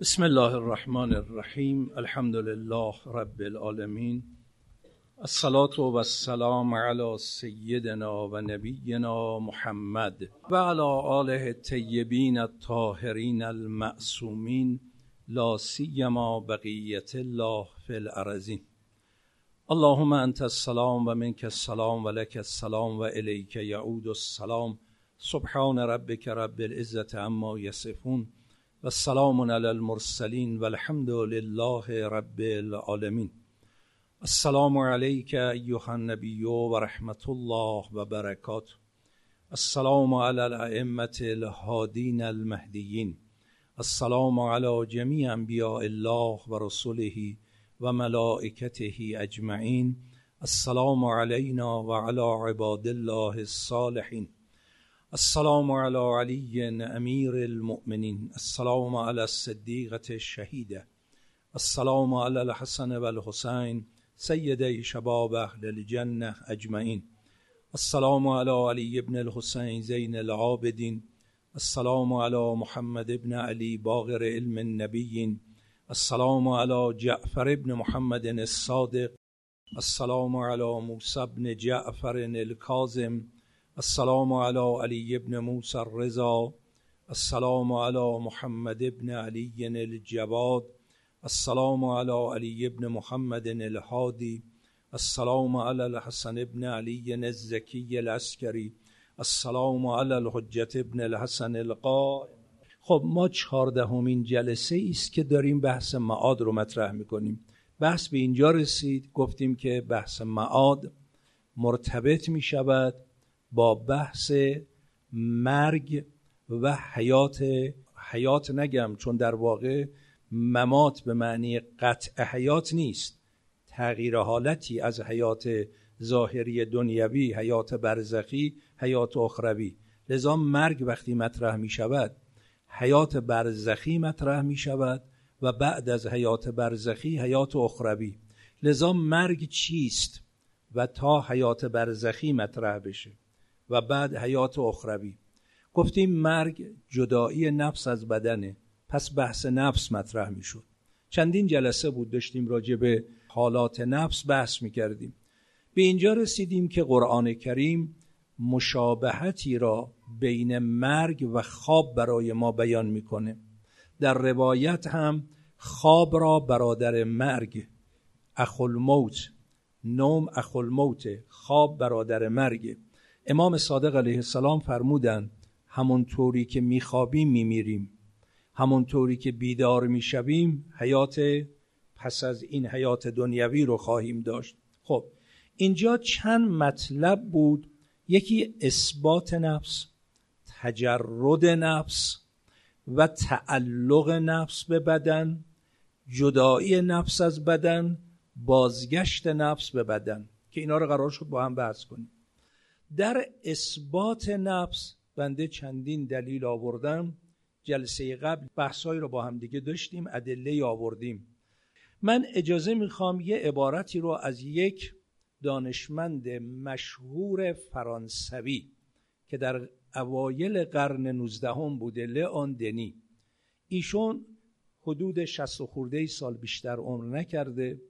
بسم الله الرحمن الرحیم. الحمد لله رب العالمین. الصلاة و السلام علی سیدنا و نبینا محمد و علی آله الطیبین الطاهرین المعصومین. لا سیما بقیت الله فی الارضین. اللهم انت السلام و منک السلام و لک السلام و الیک یعود السلام. سبحان ربک رب العزة عما یصفون. و سلام علی المرسلین و الحمد لله رب العالمین. السلام علیک ایها النبی و رحمت الله و برکاته. السلام علی الائمه الهادین المهدیین. السلام علی جمیع انبیاء الله و رسله و ملائکته اجمعین. السلام علینا و علی عباد الله الصالحین. السلام على علي أمير المؤمنين. السلام على الصديقة الشهيدة. السلام على الحسن والحسين سيدي شباب أهل الجنة أجمعين. السلام على علي بن الحسين زين العابدين. السلام على محمد بن علي باغر علم النبي السلام على جعفر بن محمد الصادق. السلام على موسى بن جعفر الكاظم. السلام علی علی ابن موسی الرضا السلام علی محمد ابن علی الجواد السلام علی علی ابن محمد الهادی السلام علی الحسن ابن علی الزکی العسکری السلام علی الحجت ابن الحسن القائم. خب ما چهاردهمین جلسه است که داریم بحث معاد رو مطرح می‌کنیم. بحث به اینجا رسید گفتیم که بحث معاد مرتبط می شود با بحث مرگ و حیات حیات نگم چون در واقع ممات به معنی قطع حیات نیست. تغییر حالتی از حیات ظاهری دنیوی حیات برزخی حیات اخروی. لذا مرگ وقتی مطرح می شود حیات برزخی مطرح می شود و بعد از حیات برزخی حیات اخروی. لذا مرگ چیست و تا حیات برزخی مطرح بشه؟ و بعد حیات اخروی. گفتیم مرگ جدایی نفس از بدنه. پس بحث نفس مطرح می شد چندین جلسه بود داشتیم راجع به حالات نفس بحث می کردیم به اینجا رسیدیم که قرآن کریم مشابهتی را بین مرگ و خواب برای ما بیان می‌کنه. در روایت هم خواب را برادر مرگ اخالموت نوم اخالموت خواب برادر مرگ. امام صادق علیه السلام فرمودند همونطوری که میخوابیم میمیریم. همونطوری که بیدار می‌شویم حیات پس از این حیات دنیوی رو خواهیم داشت. خب اینجا چند مطلب بود. یکی اثبات نفس تجرد نفس و تعلق نفس به بدن جدایی نفس از بدن بازگشت نفس به بدن که اینا رو قرار شد با هم بحث کنیم. در اثبات نفس بنده چندین دلیل آوردم. جلسه قبل بحثایی رو با هم دیگه داشتیم ادله آوردیم. من اجازه می‌خوام یه عبارتی رو از یک دانشمند مشهور فرانسوی که در اوایل قرن 19 هم بوده لئون دنی. ایشون حدود 60 خورده سال بیشتر عمر نکرده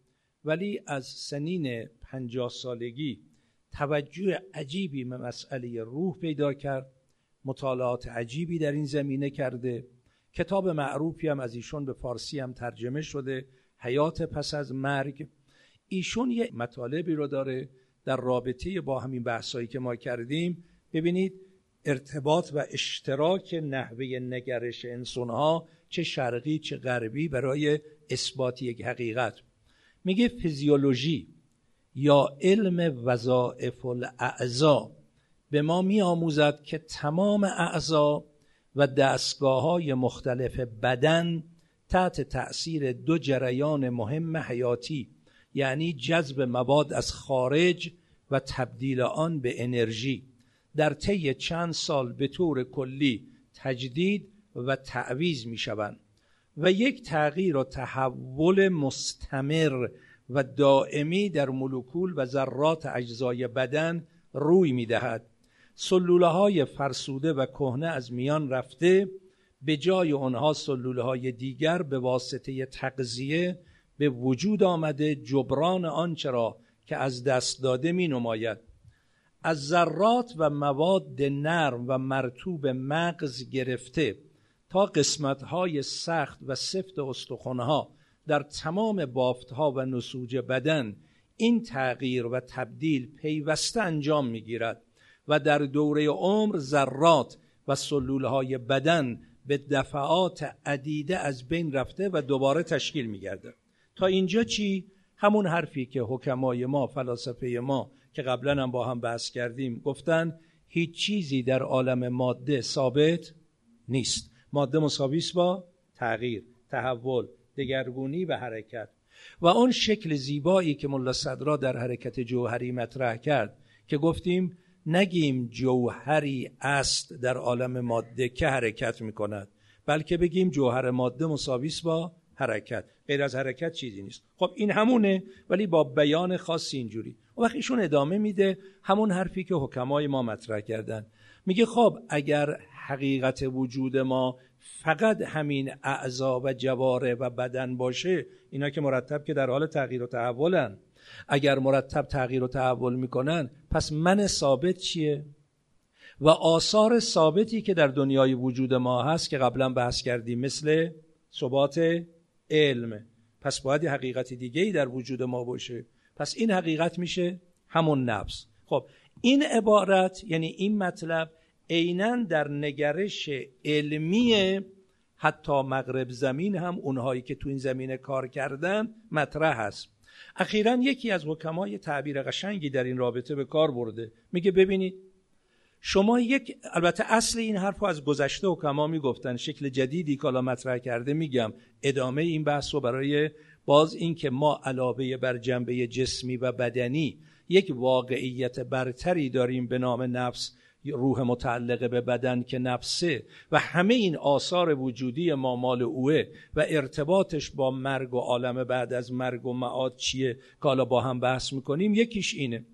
ولی از سنین 50 سالگی توجه عجیبی به مسئله روح پیدا کرد. مطالعات عجیبی در این زمینه کرده. کتاب معروفی هم از ایشون به فارسی هم ترجمه شده. حیات پس از مرگ. ایشون یه مطالبی رو داره در رابطه با همین بحثایی که ما کردیم. ببینید ارتباط و اشتراک نحوه نگرش انسانها چه شرقی چه غربی برای اثبات یک حقیقت. میگه فیزیولوژی یا علم وظائف الاعضا به ما می آموزد که تمام اعضا و دستگاه های مختلف بدن تحت تأثیر دو جریان مهم حیاتی یعنی جذب مواد از خارج و تبدیل آن به انرژی در طی چند سال به طور کلی تجدید و تعویز می شوند و یک تغییر و تحول مستمر و دائمی در مولکول و ذرات اجزای بدن روی می دهد سلوله های فرسوده و کهنه از میان رفته به جای آنها سلول های دیگر به واسطه تغذیه به وجود آمده جبران آنچه را که از دست داده می نماید از ذرات و مواد نرم و مرتوب مغز گرفته تا قسمت های سخت و سفت استخوانها. در تمام بافتها و نسوج بدن این تغییر و تبدیل پیوسته انجام می‌گیرد و در دوره عمر ذرات و سلولهای بدن به دفعات عدیده از بین رفته و دوباره تشکیل میگرده تا اینجا چی؟ همون حرفی که حکمای ما فلاسفه ما که قبلا هم با هم بحث کردیم گفتن هیچ چیزی در عالم ماده ثابت نیست. ماده مساوی با تغییر تحول دگرگونی و حرکت. و اون شکل زیبایی که ملا صدرا در حرکت جوهری مطرح کرد که گفتیم نگیم جوهری است در عالم ماده که حرکت می کند بلکه بگیم جوهر ماده مساوی با حرکت. غیر از حرکت چیزی نیست. خب این همونه ولی با بیان خاصی اینجوری. و وقت ایشون ادامه میده همون حرفی که حکمای ما مطرح کردن. میگه خب اگر حقیقت وجود ما فقط همین اعضا و جواره و بدن باشه اینا که مرتب که در حال تغییر و تحولن. اگر مرتب تغییر و تحول می‌کنن پس من ثابت چیه؟ و آثار ثابتی که در دنیای وجود ما هست که قبلا بحث کردیم مثل ثبات علم. پس باید حقیقت دیگه ای در وجود ما باشه. پس این حقیقت میشه همون نفس. خب این عبارت یعنی این مطلب عینا در نگرش علمی حتی مغرب زمین هم اونهایی که تو این زمینه کار کردن مطرح هست اخیرا یکی از حکمای تعبیر قشنگی در این رابطه به کار برده. میگه ببینید شما یک البته اصل این حرف از گذشته حکما می‌گفتن شکل جدیدی که مطرح کرده میگم. ادامه این بحث رو برای باز این که ما علاوه بر جنبه جسمی و بدنی یک واقعیت برتری داریم به نام نفس. روح متعلق به بدن که نفسه و همه این آثار وجودی ما مال اوه و ارتباطش با مرگ و عالم بعد از مرگ و معاد چیه؟ که حالا با هم بحث می‌کنیم. یکیش اینه.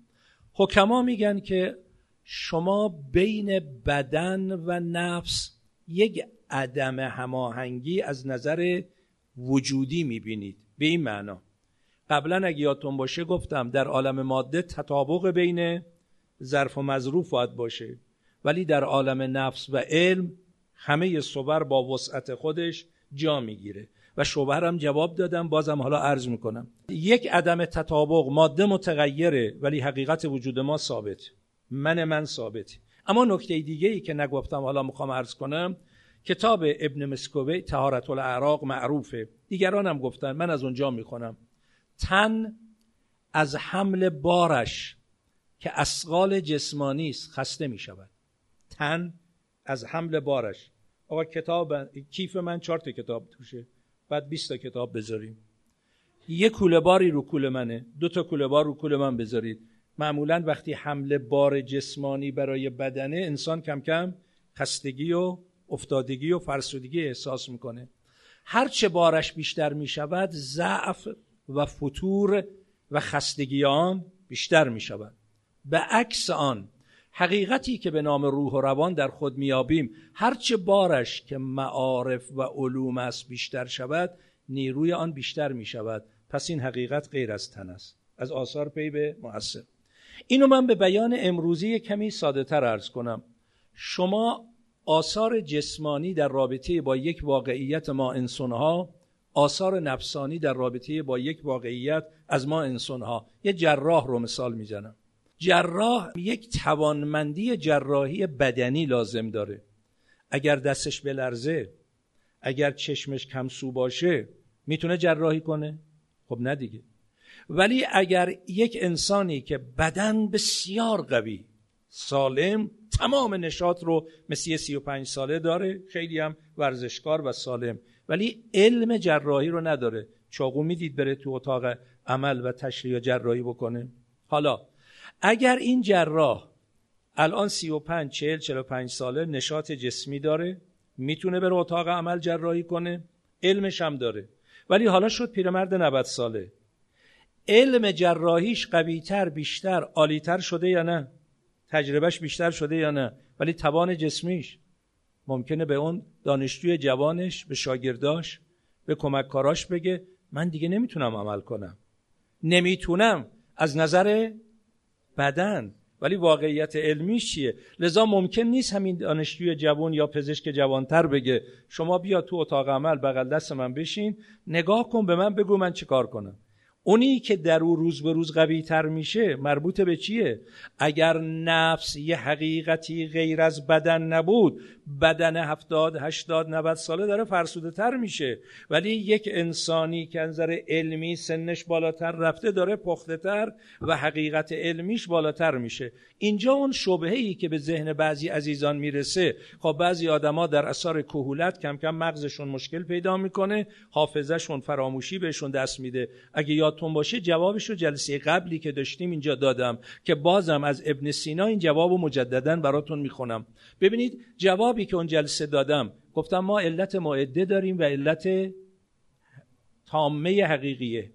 حکما میگن که شما بین بدن و نفس یک عدم هماهنگی از نظر وجودی می‌بینید. به این معنا. قبلا اگه یادتون باشه گفتم در عالم ماده تطابق بین ظرف و مظروف باید باشه. ولی در عالم نفس و علم همه صور با وسعت خودش جا می‌گیره. و شوهر هم جواب دادم بازم حالا عرض می‌کنم. یک عدم تطابق ماده متغیره ولی حقیقت وجود ما ثابت. من من ثابت. اما نکته دیگه ای که نگفتم حالا می‌خوام عرض کنم کتاب ابن مسکوبه تهارت الاعراق معروفه. دیگران هم گفتن من از اونجا می‌خونم. تن از حمل بارش که اسقال جسمانی است خسته می شود تن از حمل بارش. آقا کتاب کیف من چهار تا کتاب توشه. بعد 20 تا کتاب بذاریم. یه کوله باری رو کوله منه. دو تا کوله بار رو کوله من بذارید. معمولا وقتی حمل بار جسمانی برای بدنه انسان کم کم خستگی و افتادگی و فرسودگی احساس می‌کنه. هرچه بارش بیشتر می‌شود ضعف و فتور و خستگی آن بیشتر می‌شود. به عکس آن حقیقتی که به نام روح و روان در خود میابیم هرچه بارش که معارف و علوم است بیشتر شود نیروی آن بیشتر می شود پس این حقیقت غیر از تن است. از آثار پی به مؤثر. اینو من به بیان امروزی کمی ساده تر ارز کنم. شما آثار جسمانی در رابطه با یک واقعیت ما انسانها آثار نفسانی در رابطه با یک واقعیت از ما انسانها. یه جراح رو مثال می‌زنم. جراح یک توانمندی جراحی بدنی لازم داره. اگر دستش بلرزه اگر چشمش کمسو باشه می‌تونه جراحی کنه؟ خب نه دیگه. ولی اگر یک انسانی که بدن بسیار قوی سالم تمام نشاط رو مثل سی و پنج ساله داره خیلی هم ورزشکار و سالم. ولی علم جراحی رو نداره. چاقو می‌دید بره تو اتاق عمل و تشریح جراحی بکنه. حالا اگر این جراح الان 35 40 45 ساله نشاط جسمی داره می‌تونه بره اتاق عمل جراحی کنه علمش هم داره. ولی حالا شد پیرمرد 90 ساله. علم جراحیش قویتر بیشتر عالیتر شده یا نه؟ تجربهش بیشتر شده یا نه؟ ولی توان جسمیش ممکنه به اون دانشجوی جوانش به شاگرداش به کمککاراش بگه من دیگه نمی‌تونم عمل کنم. نمی‌تونم. از نظر بدن. ولی واقعیت علمی چیه؟ لذا ممکن نیست همین دانشجوی جوان یا پزشک جوانتر بگه شما بیا تو اتاق عمل بغل دست من بشین نگاه کن به من بگو من چی کار کنم. اونی که در او روز به روز قوی تر میشه مربوط به چیه؟ اگر نفس یه حقیقتی غیر از بدن نبود بدن هفتاد هشتاد نوت ساله داره فرسوده تر میشه. ولی یک انسانی که نظر علمی سنش بالاتر رفته داره پخته تر و حقیقت علمیش بالاتر میشه. اینجا اون شبهه که به ذهن بعضی عزیزان می‌رسه خب بعضی آدما در اثر کهولت کم کم مغزشون مشکل پیدا می‌کنه حافظهشون فراموشی بهشون دست میده. اگه یادتون باشه جوابش رو جلسه قبلی که داشتیم اینجا دادم که بازم از ابن سینا این جواب رو مجددا براتون می‌خونم. ببینید جوابی که اون جلسه دادم گفتم ما علت معده داریم و علت تامه حقیقیه.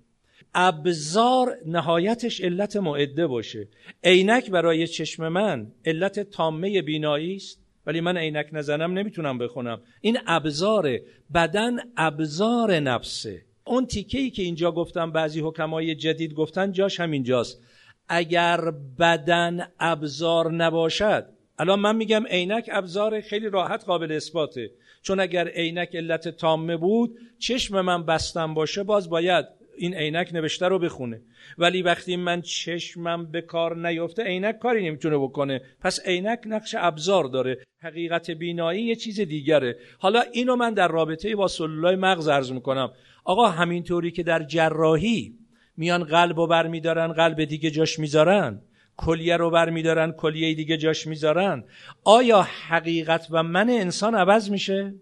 ابزار نهایتش علت معده باشه. عینک برای چشم من علت تامه بینایی است ولی من عینک نزنم نمی‌تونم بخونم. این ابزار بدن ابزار نفسه. اون تیکه که اینجا گفتم بعضی حکمای جدید گفتن جاش همینجاست اگر بدن ابزار نباشد. الان من میگم عینک ابزار خیلی راحت قابل اثباته. چون اگر عینک علت تامه بود چشم من بستم باشه باز باید این عینک نوشته رو بخونه. ولی وقتی من چشمم به کار نیفته عینک کاری نمی‌تونه بکنه. پس عینک نقش ابزار داره. حقیقت بینایی یه چیز دیگره. حالا اینو من در رابطه با سلولای مغز عرض می‌کنم. آقا همینطوری که در جراحی میان قلب و بر میدارن قلب دیگه جاش می‌ذارن. کلیه رو بر میدارن کلیه دیگه جاش می‌ذارن. آیا حقیقت و من انسان عوض میشه؟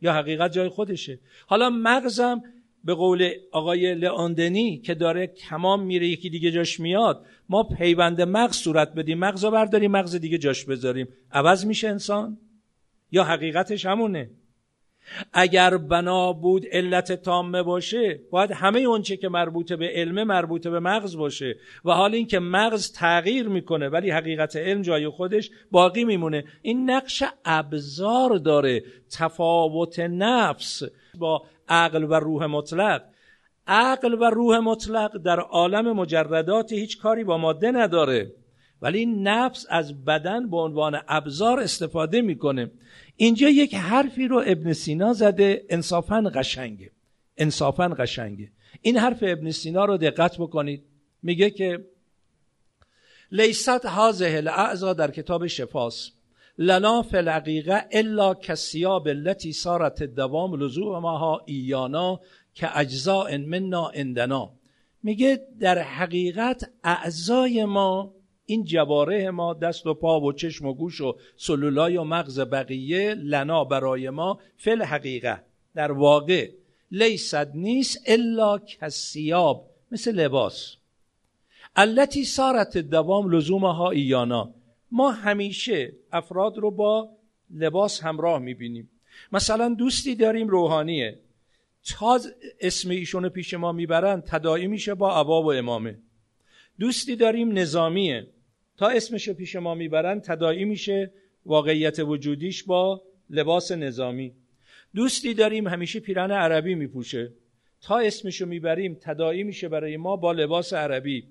یا حقیقت جای خودشه؟ حالا مغزم به قول آقای لئاندنی که داره تمام میره یکی دیگه جاش میاد ما پیوند مغز صورت بدیم مغز رو برداریم مغز دیگه جاش بذاریم. عوض میشه انسان؟ یا حقیقتش همونه؟ اگر بنا بود علت تامه باشه باید همه اونچه که مربوط به علم مربوط به مغز باشه. و حال اینکه مغز تغییر می‌کنه ولی حقیقت علم جای خودش باقی میمونه. این نقش ابزار داره. تفاوت نفس با عقل و روح مطلق. عقل و روح مطلق در عالم مجردات هیچ کاری با ماده نداره. ولی نفس از بدن به عنوان ابزار استفاده می‌کنه. اینجا یک حرفی رو ابن سینا زده انصافا قشنگه. انصافا قشنگه. این حرف ابن سینا رو دقت بکنید. میگه که لیست هازه الاعضا در کتاب شفاس. لنا فی الحقیقه الا کسیاب التي صارت الدوام لزومها ایانا که اجزاء منا اندنا میگه در حقیقت اعضای ما این جواره ما دست و پا و چشم و گوش و سلولای و مغز بقیه لنا برای ما فل حقیقه در واقع لیست نیست الا کسیاب مثل لباس. التي صارت دوام لزومها ایانا. ما همیشه افراد رو با لباس همراه می‌بینیم. مثلا دوستی داریم روحانیه. تا اسم ایشونو پیش ما می‌برن تداعی میشه با عبا و امامه. دوستی داریم نظامیه. تا اسمشو پیش ما می‌برن تداعی میشه واقعیت وجودیش با لباس نظامی. دوستی داریم همیشه پیرن عربی میپوشه. تا اسمشو می‌بریم تداعی میشه برای ما با لباس عربی.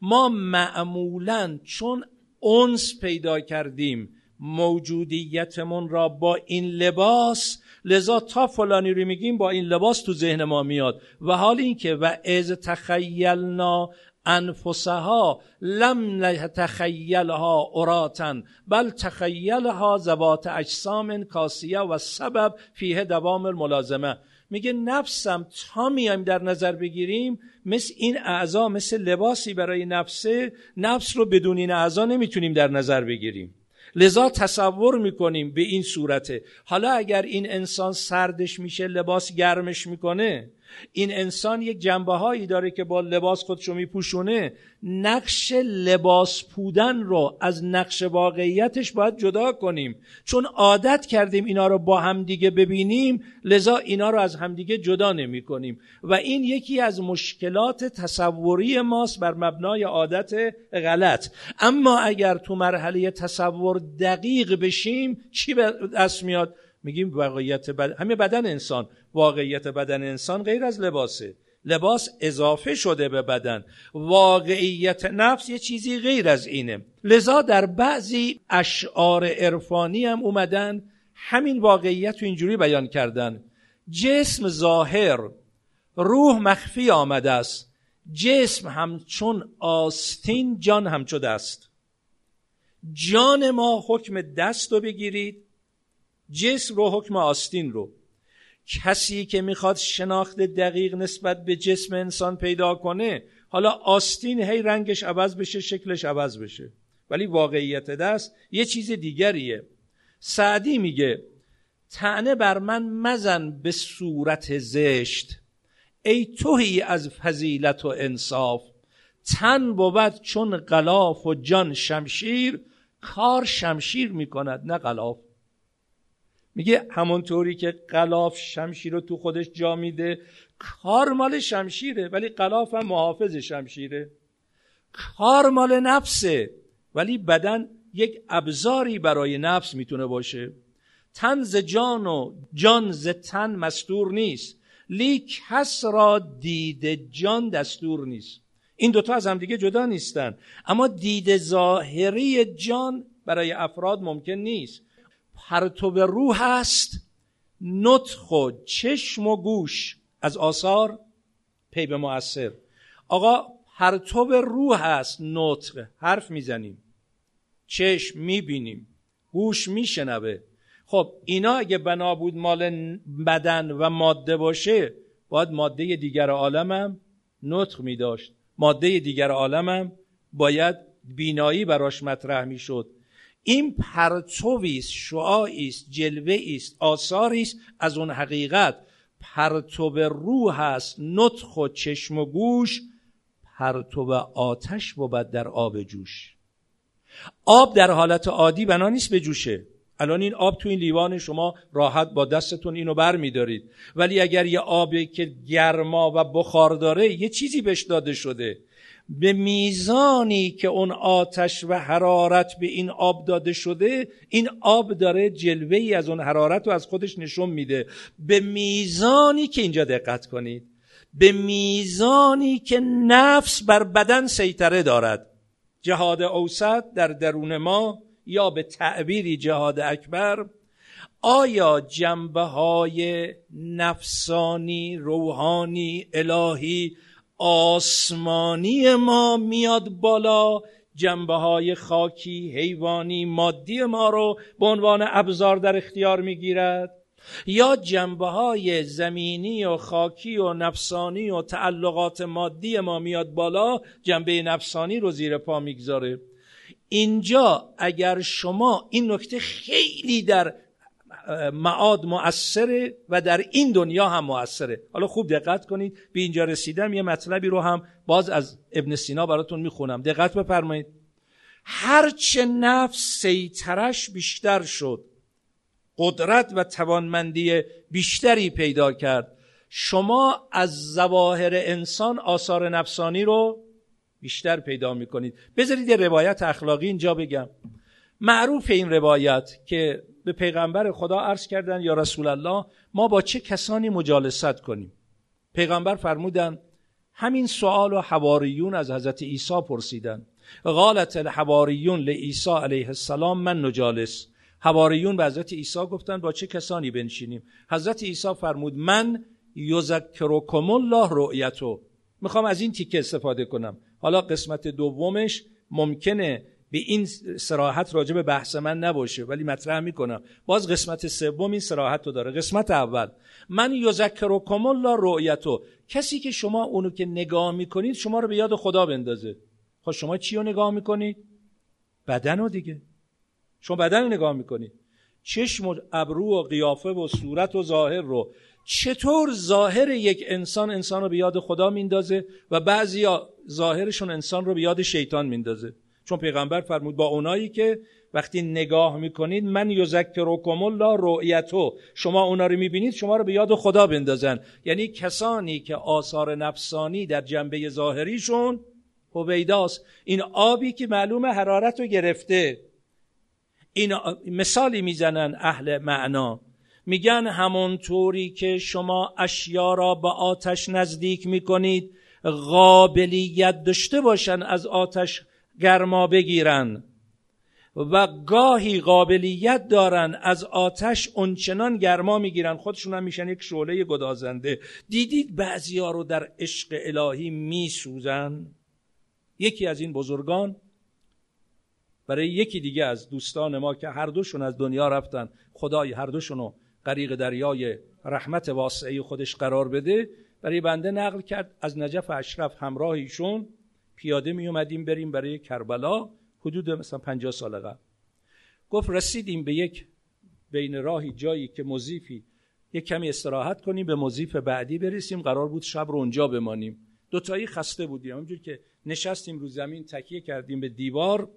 ما معمولا چون اونس پیدا کردیم موجودیتمون را با این لباس لذا تا فلانی رو میگیم با این لباس تو ذهن ما میاد. و حال اینکه و از تخیلنا انفسها لم تخیلها اراتا بل تخیلها زبات اجسام کاسیه و سبب فیه دوام الملازمه. میگه نفسم تا میایم در نظر بگیریم مثل این اعضا مثل لباسی برای نفسه نفس رو بدون این اعضا نمی‌تونیم در نظر بگیریم. لذا تصور می‌کنیم به این صورته. حالا اگر این انسان سردش میشه لباس گرمش می‌کنه این انسان یک جنبه هایی داره که با لباس خودشو میپوشونه نقش لباس پودن رو از نقش واقعیتش باید جدا کنیم. چون عادت کردیم اینا رو با همدیگه ببینیم لذا اینا رو از همدیگه جدا نمی کنیم و این یکی از مشکلات تصوری ماست بر مبنای عادت غلط. اما اگر تو مرحله تصور دقیق بشیم چی دست میاد؟ میگیم واقعیت بدن همین بدن انسان. واقعیت بدن انسان غیر از لباسه. لباس اضافه شده به بدن. واقعیت نفس یه چیزی غیر از اینه. لذا در بعضی اشعار عرفانی هم اومدن همین واقعیت رو اینجوری بیان کردن. جسم ظاهر روح مخفی آمده است. جسم همچون آستین جان همچو دست. جان ما حکم دست رو بگیرید. جسم رو حکم آستین رو. کسی که می‌خواد شناخت دقیق نسبت به جسم انسان پیدا کنه حالا آستین هی رنگش عوض بشه شکلش عوض بشه. ولی واقعیت دست یه چیز دیگریه. سعدی میگه تنه بر من مزن به صورت زشت. ای توهی از فضیلت و انصاف. تن بود چون غلاف و جان شمشیر کار شمشیر می‌کند نه غلاف. میگه همونطوری که قلاف شمشیر رو تو خودش جا میده. کار مال شمشیره ولی قلاف هم محافظ شمشیره. کار مال نفسه ولی بدن یک ابزاری برای نفس می‌تونه باشه. تن ز جان و جان ز تن مستور نیست. لیک کس را دید جان دستور نیست. این دوتا از همدیگه جدا نیستن. اما دید ظاهری جان برای افراد ممکن نیست. پرتو روح است نطخ و چشم و گوش از آثار پی به مؤثر. آقا پرتو روح است نطق حرف می‌زنیم. چشم می‌بینیم گوش میشنوه. خب اینا اگه بنا بود مال بدن و ماده باشه باید ماده دیگر عالمم نطق می داشت ماده دیگر عالمم باید بینایی براش مطرح می شد این پرتوی است شعاعی است جلوه است آثاری است. از اون حقیقت پرتو روح است نطخ و چشم و گوش. پرتو آتش بود در آب جوش. آب در حالت عادی بنا نیست به جوشه. الان این آب تو این لیوان شما راحت با دستتون اینو بر میدارید. ولی اگر یه آبی که گرما و بخار داره یه چیزی بهش داده شده. به میزانی که اون آتش و حرارت به این آب داده شده این آب داره جلوه ای از اون حرارت رو از خودش نشون میده. به میزانی که اینجا دقت کنید. به میزانی که نفس بر بدن سیطره دارد. جهاد اوسط در درون ما یا به تعبیری جهاد اکبر آیا جنبه های نفسانی روحانی الهی آسمانی ما میاد بالا جنبه های خاکی حیوانی مادی ما رو به عنوان ابزار در اختیار می‌گیرد. یا جنبه های زمینی و خاکی و نفسانی و تعلقات مادی ما میاد بالا جنبه نفسانی رو زیر پا می‌گذاره. اینجا اگر شما این نکته خیلی در معاد مؤثره و در این دنیا هم مؤثره. حالا خوب دقت کنید. به اینجا رسیدم یه مطلبی رو هم باز از ابن سینا براتون می‌خونم. دقت بفرمایید. هرچه نفس سیترش بیشتر شد. قدرت و توانمندی بیشتری پیدا کرد. شما از زواهر انسان آثار نفسانی رو بیشتر پیدا می‌کنید. بذارید یه روایت اخلاقی اینجا بگم. معروف این روایت که به پیغمبر خدا عرض کردن یا رسول الله ما با چه کسانی مجالست کنیم؟ پیغمبر فرمودن همین سوال و حواریون از حضرت عیسی پرسیدن قالت الحواریون لعیسی علیه السلام من نجالس. حواریون به حضرت عیسی گفتن با چه کسانی بنشینیم؟ حضرت عیسی فرمود من یذکرکم الله رؤیتو. می‌خوام از این تیکه استفاده کنم. حالا قسمت دومش ممکنه به این سراحت راجع به بحث من نباشه ولی مطرح می‌کنم. باز قسمت سوم این سراحت رو داره. قسمت اول. من یذکرکم الله رؤیتو کسی که شما اونو که نگاه می‌کنید شما رو به یاد خدا بندازه. خب شما چی رو نگاه می‌کنید؟ بدن رو دیگه. شما بدن رو نگاه می‌کنید. چشم و ابرو و قیافه و صورت و ظاهر رو. چطور ظاهر یک انسان انسان رو به یاد خدا میندازه و بعضی ظاهرشون انسان رو به یاد شیطان میندازه؟ چون پیغمبر فرمود با اونایی که وقتی نگاه می‌کنید من یذکرکم الله رؤیتو شما اونا رو می‌بینید شما رو به یاد خدا بندازن. یعنی کسانی که آثار نفسانی در جنبه ظاهریشون هویداست. این آبی که معلوم حرارت رو گرفته. این مثالی می‌زنن اهل معنا. میگن همونطوری که شما اشیا را به آتش نزدیک می‌کنید قابلیت داشته باشن از آتش گرما بگیرن و گاهی قابلیت دارن از آتش اونچنان گرما می‌گیرن خودشون هم میشن یک شعله گدازنده. دیدید بعضی ها رو در عشق الهی میسوزن؟ یکی از این بزرگان برای یکی دیگه از دوستان ما که هر دوشون از دنیا رفتن خدای هر دوشونو غریق دریای رحمت واسعه خودش قرار بده برای بنده نقل کرد از نجف اشرف همراه ایشون پیاده می اومدیم بریم برای کربلا حدود مثلا 50 سال قبل. گفت رسیدیم به یک بین راهی جایی که مزیفی یک کمی استراحت کنیم به مزیف بعدی برسیم. قرار بود شب رو اونجا بمانیم. دوتایی خسته بودیم. اونجور که نشستیم رو زمین تکیه کردیم به دیوار.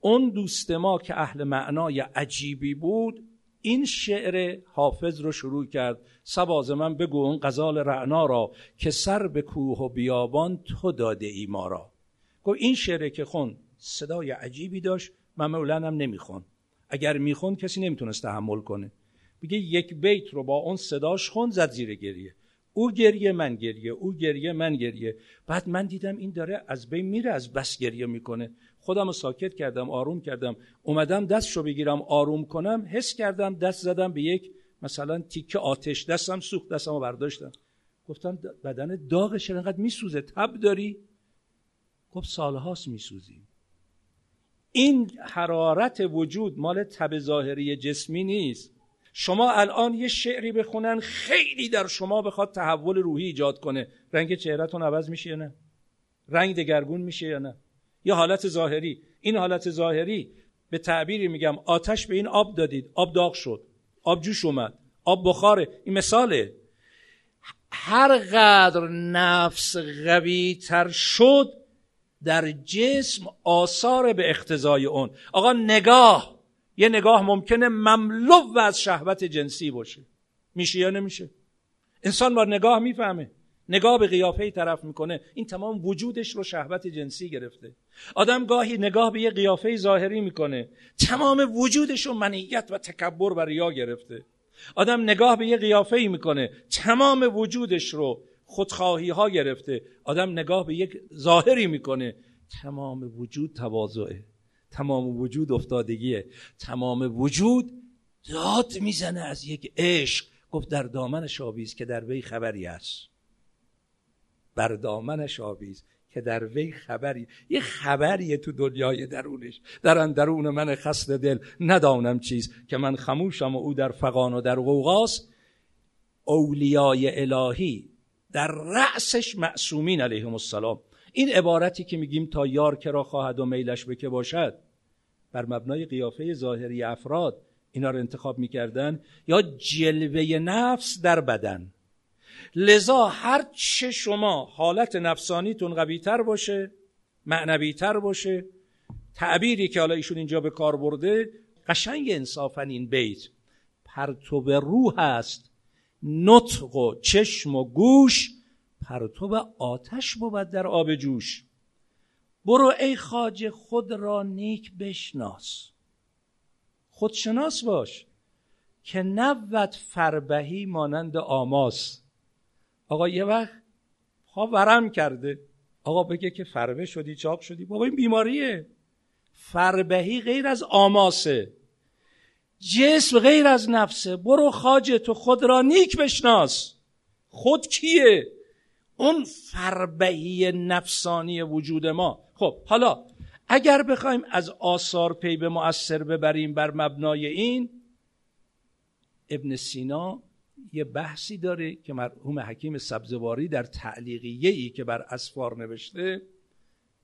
اون دوست ما که اهل معنای عجیبی بود این شعر حافظ رو شروع کرد. سباز من بگو اون غزال رعنا را که سر به کوه و بیابان تو داده ای ما را. گفت این شعر که خون صدای عجیبی داشت من معمولا هم نمیخون اگر میخون کسی نمی‌تونست تحمل کنه. میگه یک بیت رو با اون صداش خون زد زیر گریه. او گریه من گریه. او گریه من گریه. بعد من دیدم این داره از بین میره از بس گریه می‌کنه. خودم رو ساکت کردم آروم کردم. اومدم دستشو بگیرم آروم کنم حس کردم دست زدم به یک مثلا تیکه آتش. دستم سوخت دستم رو برداشتم. گفتم بدن داغش انقدر میسوزه. تب داری؟ گفت سالهاست میسوزیم. این حرارت وجود مال تب ظاهری جسمی نیست. شما الان یه شعری بخونن خیلی در شما بخواد تحول روحی ایجاد کنه. رنگ چهرهتون عوض میشه یا نه؟ رنگ دگرگون میشه یا نه؟ یه حالت ظاهری. این حالت ظاهری به تعبیری میگم آتش به این آب دادید. آب داغ شد. آب جوش اومد. آب بخاره. این مثاله. هر قدر نفس قوی تر شد در جسم آثار به اقتضای اون. آقا نگاه. یه نگاه ممکنه مملو از شهوت جنسی باشه. میشه یا نمیشه؟ انسان با نگاه می‌فهمه. نگاه به قیافه طرف می‌کنه. این تمام وجودش رو شهوت جنسی گرفته. آدم گاهی نگاه به یه قیافه ظاهری می‌کنه. تمام وجودش رو منیت و تکبر و ریا گرفته. آدم نگاه به یه قیافه می‌کنه. تمام وجودش رو خودخواهی ها گرفته. آدم نگاه به یک ظاهری می‌کنه. تمام وجود تواضعه. تمام وجود افتادگیه. تمام وجود داد می‌زنه از یک عشق. گفت در دامن شابیز که در وی خبری است. بر دامنش آویز که در وی خبری یه خبریه تو دنیای درونش. در درون من خسته دل ندانم چیز که من خموشم و او در فقان و در غوغاست. اولیای الهی در رأسش معصومین علیهم السلام. این عبارتی که میگیم تا یار کرا خواهد و میلش بکه باشد بر مبنای قیافه ظاهری افراد اینا رو انتخاب می‌کردن. یا جلوه نفس در بدن. لذا هر چه شما حالت نفسانیتون قویتر باشه معنویتر باشه تعبیری که حالا ایشون اینجا به کار برده قشنگ انصافا این بیت پرتو روح است نطق و چشم و گوش پرتو آتش بود در آب جوش. برو ای خاج خود را نیک بشناس. خودشناس باش که نبود فربهی مانند آماس. آقا یه وقت پا ورم کرده. آقا بگه که فربه شدی چاق شدی. بابا این بیماریه. فربهی غیر از آماسه. جسم غیر از نفسه. برو خاجه تو خود را نیک بشناس. خود کیه؟ اون فربهی نفسانی وجود ما. خب حالا اگر بخوایم از آثار پی به مؤثر ببریم بر مبنای این ابن سینا یه بحثی داره که مرحوم حکیم سبزواری در تعلیقیه ای که بر اسفار نوشته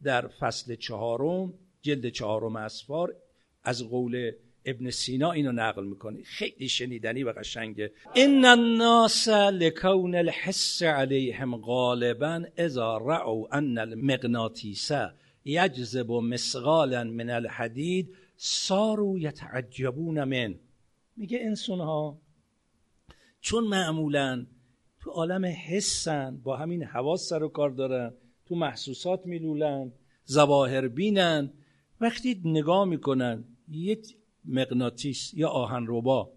در فصل چهارم جلد چهارم اسفار از قول ابن سینا اینو نقل می‌کنه. خیلی شنیدنی و قشنگه ان الناس لکون الحس علیهم غالبا اذا رعوا ان المغناطیس یجذب مسقالا من الحدید سارو یتعجبون من. میگه انسان ها چون معمولا تو عالم حسن با همین حواس سر و کار دارن تو محسوسات میلولن زواهر بینن وقتی نگاه می‌کنن یک مغناطیس یا آهن ربا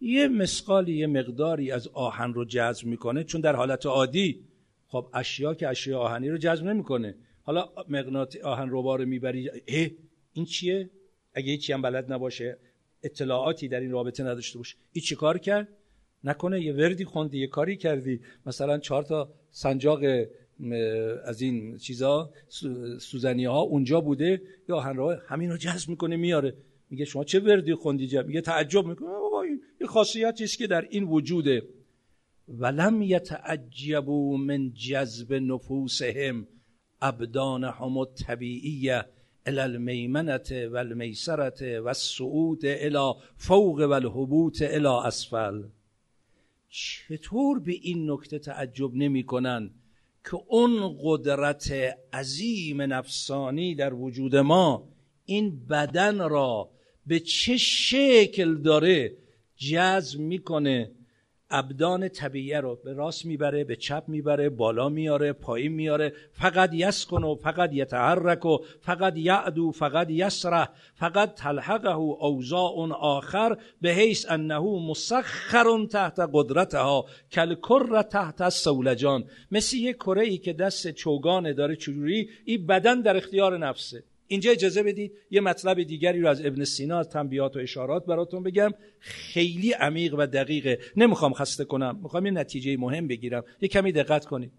یه مسقالی یه مقداری از آهن رو جذب می‌کنه چون در حالت عادی خب اشیا که اشیا آهنی رو جذب نمی‌کنه. حالا مغناطیس آهن ربا رو می‌بری اه این چیه؟ اگه هیچی هم بلد نباشه اطلاعاتی در این رابطه نداشته باشه این چی کار کرد؟ نکنه یه وردی خوندی یه کاری کردی. مثلا چهار تا سنجاق از این چیزا سوزنی ها اونجا بوده. یا آهن ربا همین رو جذب می‌کنه میاره. میگه شما چه وردی خوندی جب؟ میگه تعجب می‌کنه. بابا این یه خاصیتی است که در این وجوده. ولم یتعجبوا من جذب نفوسهم ابدانهم الطبیعیه الى المیمنه و المیسرته و الصعود الى فوق و الى اسفل. چطور به این نکته تعجب نمی‌کنن که اون قدرت عظیم نفسانی در وجود ما این بدن را به چه شکل داره جذب می‌کنه ابدان طبیعه رو به راست می‌بره به چپ می‌بره بالا میاره پایین میاره فقط یسکن و فقط یتحرک و فقط یعدو فقط یسره فقط تلحقه اوضاع آخر. به حیث انه مسخر تحت قدرتها. کل کر تحت السولجان مثل یک کره ای که دست چوگانه داره چجوری؟ این بدن در اختیار نفسه. اینجا اجازه بدید یه مطلب دیگری رو از ابن سینا از تنبیات و اشارات براتون بگم. خیلی عمیق و دقیقه. نمی‌خوام خسته کنم. می‌خوام یه نتیجه مهم بگیرم. یه کمی دقت کنید.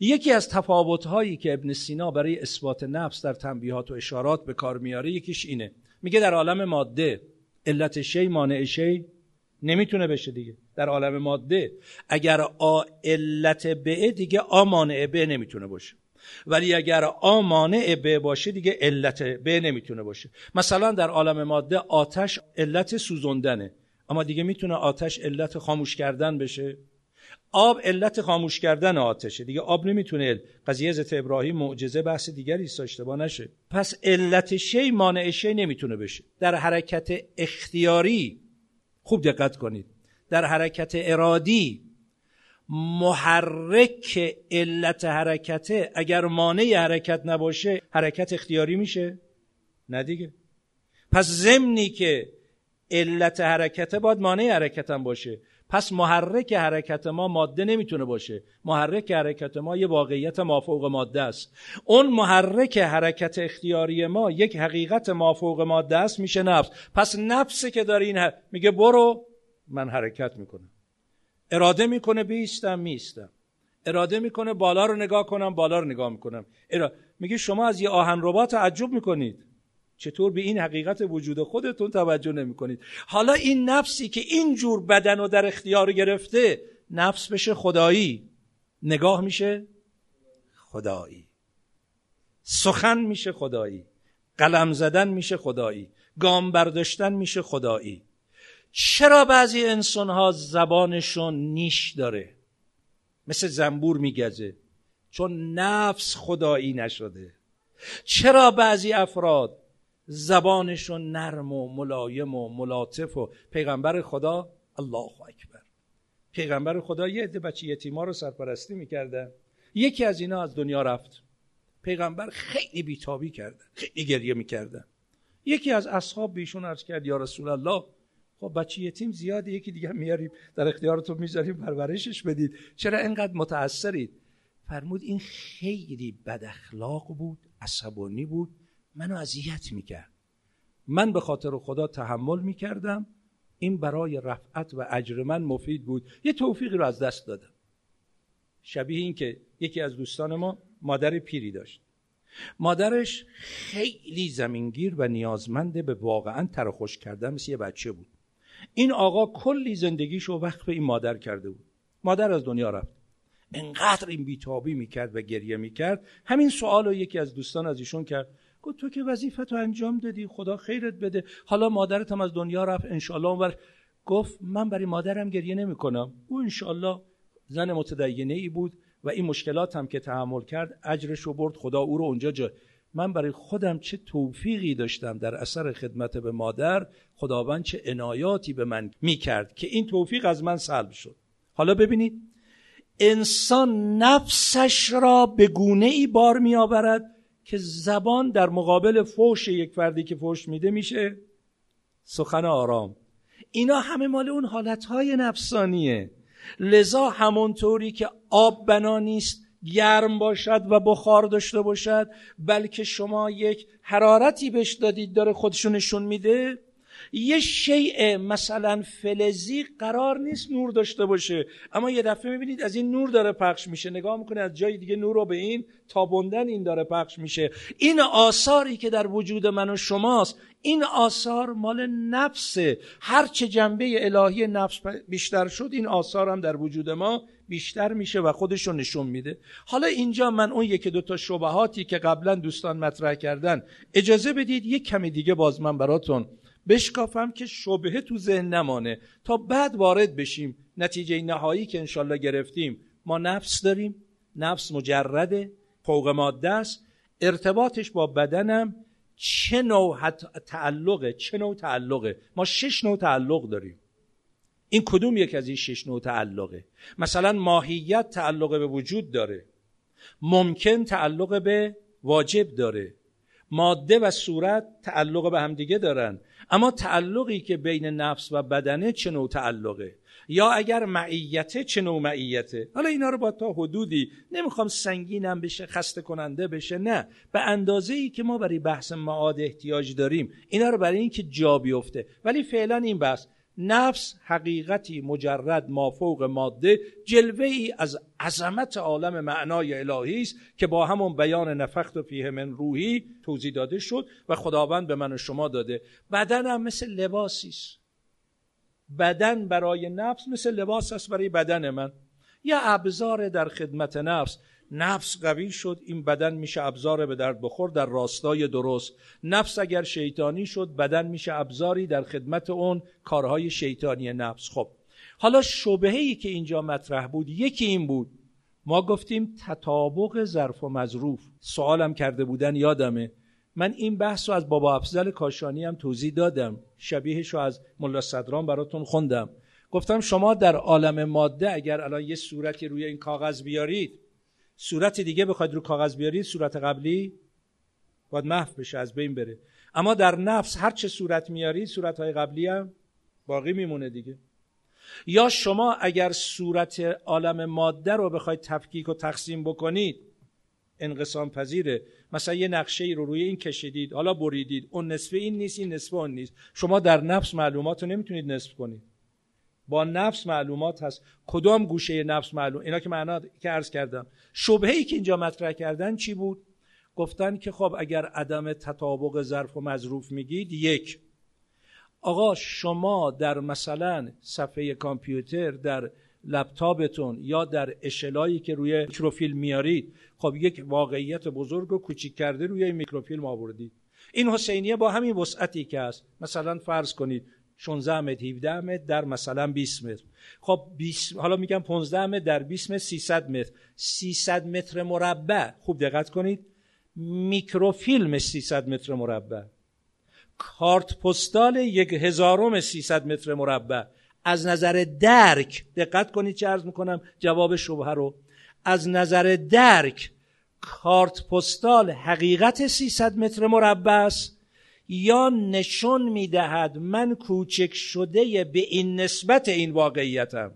یکی از تفاوت هایی که ابن سینا برای اثبات نفس در تنبیهات و اشارات به کار میاره یکیش اینه. میگه در عالم ماده علت شی مانع شی نمی‌تونه بشه دیگه. در عالم ماده اگر آ علت به دیگه آ مانع به نمی‌تونه باشه. ولی اگر آ مانع ب باشه دیگه علت ب نمی‌تونه باشه. مثلا در عالم ماده آتش علت سوزوندنه. اما دیگه می‌تونه آتش علت خاموش کردن بشه؟ آب علت خاموش کردن آتشه. دیگه آب نمی‌تونه قضیه حضرت ابراهیم معجزه بحث دیگری است اشتباه نشه. پس علت شی مانع شی نمی‌تونه بشه. در حرکت اختیاری خوب دقت کنید. در حرکت ارادی محرک علت حرکته. اگر مانع حرکت نباشه حرکت اختیاری میشه. نه دیگه. پس ضمنی که علت حرکته باید مانع حرکت هم باشه. پس محرک حرکت ما ماده نمی‌تونه باشه. محرک حرکت ما یه واقعیت مافوق ماده است. اون محرک حرکت اختیاری ما یک حقیقت مافوق ماده است میشه نفس. پس نفسی که داره این میگه برو من حرکت می‌کنم. اراده می‌کنه بیستم میستم. اراده می‌کنه بالا رو نگاه کنم بالا رو نگاه می‌کنم. میگه شما از یه آهن ربا تعجب می‌کنید. چطور به این حقیقت وجود خودتون توجه نمی‌کنید؟ حالا این نفسی که اینجور بدن رو در اختیار گرفته نفس بشه خدایی. نگاه میشه؟ خدایی. سخن میشه خدایی. قلم زدن میشه خدایی. گام برداشتن میشه خدایی. چرا بعضی انسان ها زبانشون نیش داره؟ مثل زنبور میگزه. چون نفس خدایی نشده. چرا بعضی افراد زبانشون نرم و ملایم و ملاطف و پیغمبر خدا؟ الله اکبر. پیغمبر خدا یه عده بچه یتیما رو سرپرستی می‌کردن یکی از اینا از دنیا رفت. پیغمبر خیلی بیتابی کردن خیلی گریه می‌کردن یکی از اصحاب بیشون عرض کرد یا رسول الله خب بچه یتیم زیاده یکی دیگه میاریم در اختیارتون می‌ذاریم پرورشش بدید. چرا اینقدر متاثرید فرمود این خیلی بد اخلاق بود عصبانی بود منو اذیت می‌کرد. من به خاطر خدا تحمل می‌کردم این برای رفعت و اجر من مفید بود. یه توفیقی رو از دست دادم. شبیه این که یکی از دوستان ما مادر پیری داشت. مادرش خیلی زمینگیر و نیازمنده به واقعا ترخوش کردن مثل یه بچه بود. این آقا کلی زندگیشو وقف این مادر کرده بود. مادر از دنیا رفت. انقدر این بیتابی می‌کرد و گریه می‌کرد. همین سوال رو یکی از دوستان از ایشون کرد. گفت تو که وظیفت رو انجام دادی خدا خیرت بده. حالا مادرت هم از دنیا رفت انشالله اونور. گفت من برای مادرم گریه نمی کنم او انشالله زن متدینه ای بود و این مشکلات هم که تحمل کرد اجرش رو برد خدا او رو اونجا جا من برای خودم چه توفیقی داشتم در اثر خدمت به مادر خداوند چه عنایاتی به من می کرد که این توفیق از من سلب شد. حالا ببینید انسان نفسش را به گونه ای بار می آورد که زبان در مقابل فوش یک فردی که فوش میده میشه سخن آرام. اینا همه مال اون حالتهای نفسانیه. لذا همونطوری که آب بنا نیست گرم باشد و بخار داشته باشد بلکه شما یک حرارتی بهش دادید داره خودشونشون میده. یه شیء مثلا فلزی قرار نیست نور داشته باشه. اما یه دفعه می‌بینید از این نور داره پخش میشه. نگاه می‌کنه از جای دیگه نور رو به این تابوندن این داره پخش میشه. این آثاری که در وجود من و شماست این آثار مال نفسه. هر چه جنبه الهی نفس بیشتر شد این آثار هم در وجود ما بیشتر میشه و خودش رو نشون میده. حالا اینجا من اون یکی دو تا شبهاتی که قبلا دوستان مطرح کردن اجازه بدید یک کمی دیگه باز من براتون بشکافم که شبهه تو ذهن نمانه. تا بعد وارد بشیم نتیجه نهایی که انشالله گرفتیم. ما نفس داریم نفس مجرده فوق ماده است. ارتباطش با بدنم چه نوع تعلقه چه نوع تعلقه؟ ما شش نوع تعلق داریم. این کدوم یک از این شش نوع تعلقه؟ مثلا ماهیت تعلق به وجود داره. ممکن تعلق به واجب داره. ماده و صورت تعلق به همدیگه دارن. اما تعلقی که بین نفس و بدنه چه نوع تعلقه؟ یا اگر معیته چه نوع معیته؟ حالا اینا رو با تا حدودی نمی‌خوام سنگینم بشه خسته کننده بشه نه. به اندازه ای که ما برای بحث معاد احتیاج داریم اینا رو برای اینکه جا بیفته. ولی فعلا این بحث نفس حقیقتی مجرد مافوق ماده جلوه ای از عظمت عالم معنای الهی است که با همون بیان نفخت و فیه من روحی توضیح داده شد و خداوند به من و شما داده. بدن هم مثل لباسی است. بدن برای نفس مثل لباس است برای بدن من. یا ابزار در خدمت نفس. نفس قوی شد این بدن میشه ابزار به درد بخور در راستای درست. نفس اگر شیطانی شد بدن میشه ابزاری در خدمت اون کارهای شیطانی نفس. خب حالا شبهه که اینجا مطرح بود یکی این بود. ما گفتیم تطابق ظرف و مظروف. سوالم کرده بودن یادمه. من این بحث رو از بابا افضل کاشانی هم توضیح دادم. شبیهش رو از ملا صدران براتون خوندم. گفتم شما در عالم ماده اگر الان یه صورتی روی این کاغذ بیارید صورت دیگه بخواید رو کاغذ بیارید صورت قبلی باید محو بشه از بین بره. اما در نفس هر چه صورت میارید صورت های قبلی هم باقی میمونه دیگه. یا شما اگر صورت عالم ماده رو بخواید تفکیک و تقسیم بکنید انقسام پذیره. مثلا یه نقشه ای رو روی این کشیدید حالا بریدید. اون نصفه این نیست این نصفه اون نیست. شما در نفس معلومات رو نمی‌تونید نصف کنید. با نفس معلومات هست. کدام گوشه نفس معلوم؟ اینا که معنا که عرض کردم. شبهه ای که اینجا مطرح کردن چی بود؟ گفتن که خب اگر عدم تطابق ظرف و مظروف میگید یک آقا شما در مثلا صفحه کامپیوتر در لپتاپتون یا در اشلایی که روی میکروفیلم میارید خب یک واقعیت بزرگ و کوچیک کرده روی این میکروفیلم آوردید. این حسینیه با همین وسعتی که هست. مثلا فرض کنید 16 متر 17 متر در مثلا 20 متر. خب 20 حالا میگم 15 متر در 20 متر 300 متر. 300 متر مربع. خوب دقت کنید. میکروفیلم 300 متر مربع. کارت پستال یک هزارم 300 متر مربع. از نظر درک دقت کنید چه عرض می‌کنم جواب شبهه رو. از نظر درک کارت پستال حقیقت 300 متر مربع است. یا نشون می‌دهد من کوچک شده به این نسبت این واقعیتم.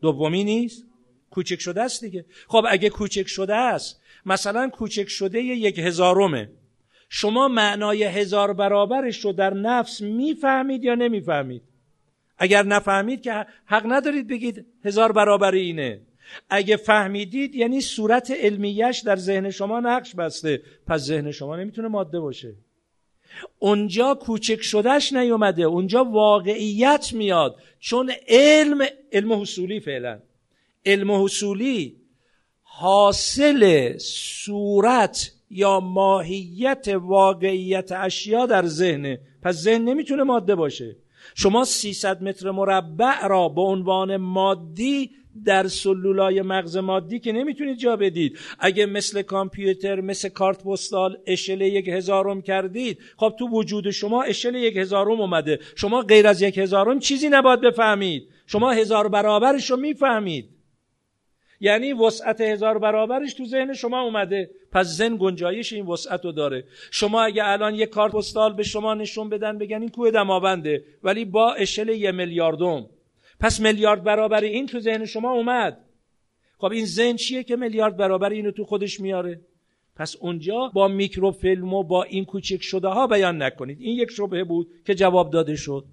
دومی نیست؟ کوچک شده است دیگه. خب اگه کوچک شده است مثلا کوچک شده یک هزارمه شما معنای هزار برابرش رو در نفس می‌فهمید یا نمی‌فهمید؟ اگر نفهمید که حق ندارید بگید هزار برابر اینه. اگه فهمیدید یعنی صورت علمیش در ذهن شما نقش بسته. پس ذهن شما نمی‌تونه ماده باشه. اونجا کوچک شدهش نیومده اونجا واقعیت میاد. چون علم علم حصولی فعلا. علم حصولی حاصل صورت یا ماهیت واقعیت اشیا در ذهنه. پس ذهن نمی‌تونه ماده باشه. شما 300 متر مربع را به عنوان مادی در سلولای مغز مادی که نمی‌تونید جا بدید. اگه مثل کامپیوتر مثل کارت پستال اشل یک هزارم کردید خب تو وجود شما اشل یک هزارم اومده. شما غیر از یک هزارم چیزی نباید بفهمید. شما هزار برابرش رو می‌فهمید. یعنی وسعت هزار برابرش تو ذهن شما اومده. پس ذهن گنجایش این وسعت رو داره. شما اگه الان یک کارت پستال به شما نشون بدن بگن این کوه دماونده ولی با اشل یه میلیاردم پس میلیارد برابر این تو ذهن شما اومد. خب این ذهن چیه که میلیارد برابر اینو تو خودش میاره؟ پس اونجا با میکروفیلم و با این کوچک شده ها بیان نکنید. این یک شبهه بود که جواب داده شد.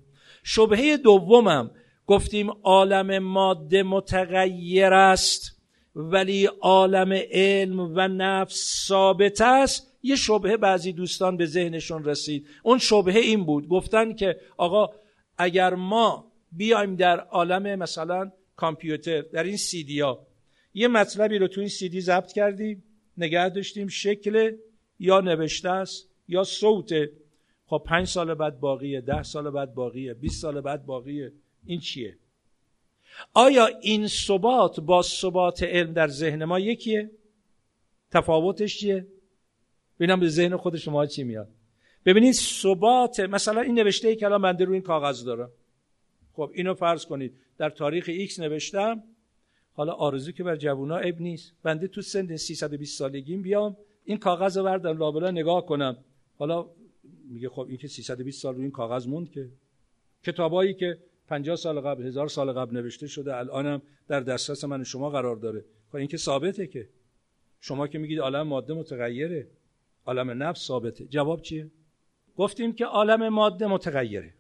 شبهه دومم گفتیم عالم ماده متغیر است ولی عالم علم و نفس ثابت است. یه شبهه بعضی دوستان به ذهنشون رسید. اون شبهه این بود. گفتن که آقا اگر ما بیایم در عالم مثلا کامپیوتر در این سیدی ها. یه مطلبی رو تو این سیدی ضبط کردیم نگه داشتیم شکل یا نوشته است یا صوت. خب پنج سال بعد باقیه ده سال بعد باقیه 20 سال بعد باقیه. این چیه؟ آیا این ثبات با ثبات علم در ذهن ما یکیه؟ تفاوتش چیه؟ ببینم به ذهن خود شما چی میاد. ببینید ثبات مثلا این نوشته ای که بنده روی این کاغذ دارم خب اینو فرض کنید. در تاریخ X نوشتم حالا آرزو که بر جوونا عیب نیست. بنده تو سن 320 سالگیم بیام. این کاغذ رو بردارم لابلا نگاه کنم. حالا میگه خب این که 320 سال رو این کاغذ موند که. کتابایی که 50 سال قبل هزار سال قبل نوشته شده الانم در دسترس من شما قرار داره. خب این که ثابته که. شما که میگید عالم ماده متغیره. عالم نفس ثابته. جواب چیه؟ گفتیم که عالم ماده متغیره.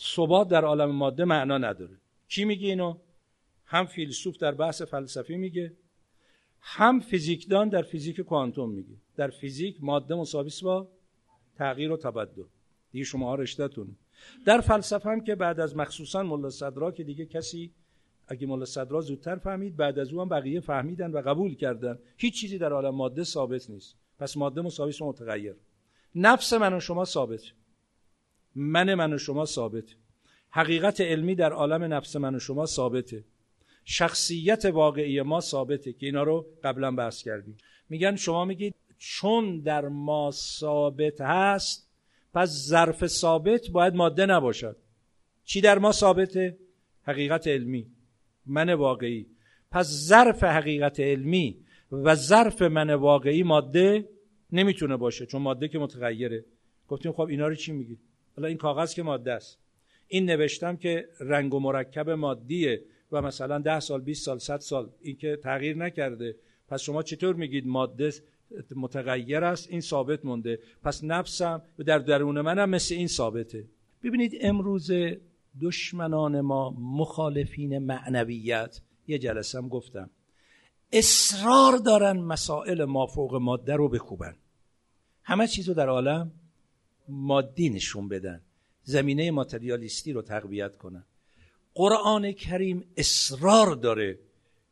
ثبات در عالم ماده معنا نداره. کی میگه اینو؟ هم فیلسوف در بحث فلسفی میگه هم فیزیکدان در فیزیک کوانتوم میگه. در فیزیک ماده مساوی با تغییر و تبدل. دیگه شما رشتهتون. در فلسفه هم که بعد از مخصوصا ملا صدرا که دیگه کسی اگه ملا صدرا زودتر فهمید بعد از او هم بقیه فهمیدن و قبول کردن. هیچ چیزی در عالم ماده ثابت نیست. پس ماده مساوی متغیر. نفس من و شما ثابت. من من و شما ثابت. حقیقت علمی در عالم نفس من و شما ثابته. شخصیت واقعی ما ثابته که اینا رو قبلا بحث کردیم. میگن شما میگید چون در ما ثابت هست پس ظرف ثابت باید ماده نباشد. چی در ما ثابته؟ حقیقت علمی. من واقعی. پس ظرف حقیقت علمی و ظرف من واقعی ماده نمی‌تونه باشه چون ماده که متغیره. گفتیم خب اینا رو چی میگید حالا این کاغذ که ماده است. این نوشتم که رنگ و مرکب مادیه و مثلا ده سال 20 سال 100 سال این که تغییر نکرده. پس شما چطور میگید ماده متغیر است؟ این ثابت مونده. پس نفسم و در درون منم مثل این ثابته. ببینید امروز دشمنان ما مخالفین معنویت یه جلسه هم گفتم اصرار دارن مسائل مافوق ماده رو بکوبن. همه چیز رو در عالم مادی نشون بدن. زمینه ماتریالیستی رو تقویت کنن. قرآن کریم اصرار داره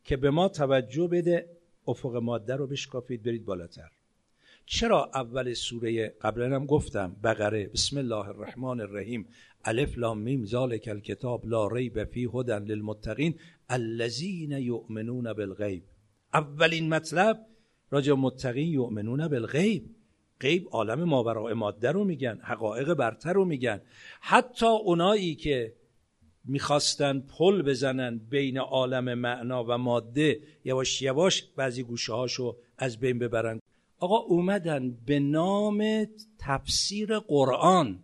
که به ما توجه بده افق ماده رو بشکافید برید بالاتر. چرا اول سوره قبلا هم گفتم بقره بسم الله الرحمن الرحیم الف لام میم ذالک الکتاب لا ریب فی هدى للمتقین الذین یؤمنون بالغیب. اولین مطلب راجع متقین یؤمنون بالغیب. غیب عالم ماورای ماده رو میگن حقایق برتر رو میگن. حتی اونایی که می‌خواستن پل بزنن بین عالم معنا و ماده یواش یواش بعضی گوشه هاشو از بین ببرن. آقا اومدن به نام تفسیر قرآن.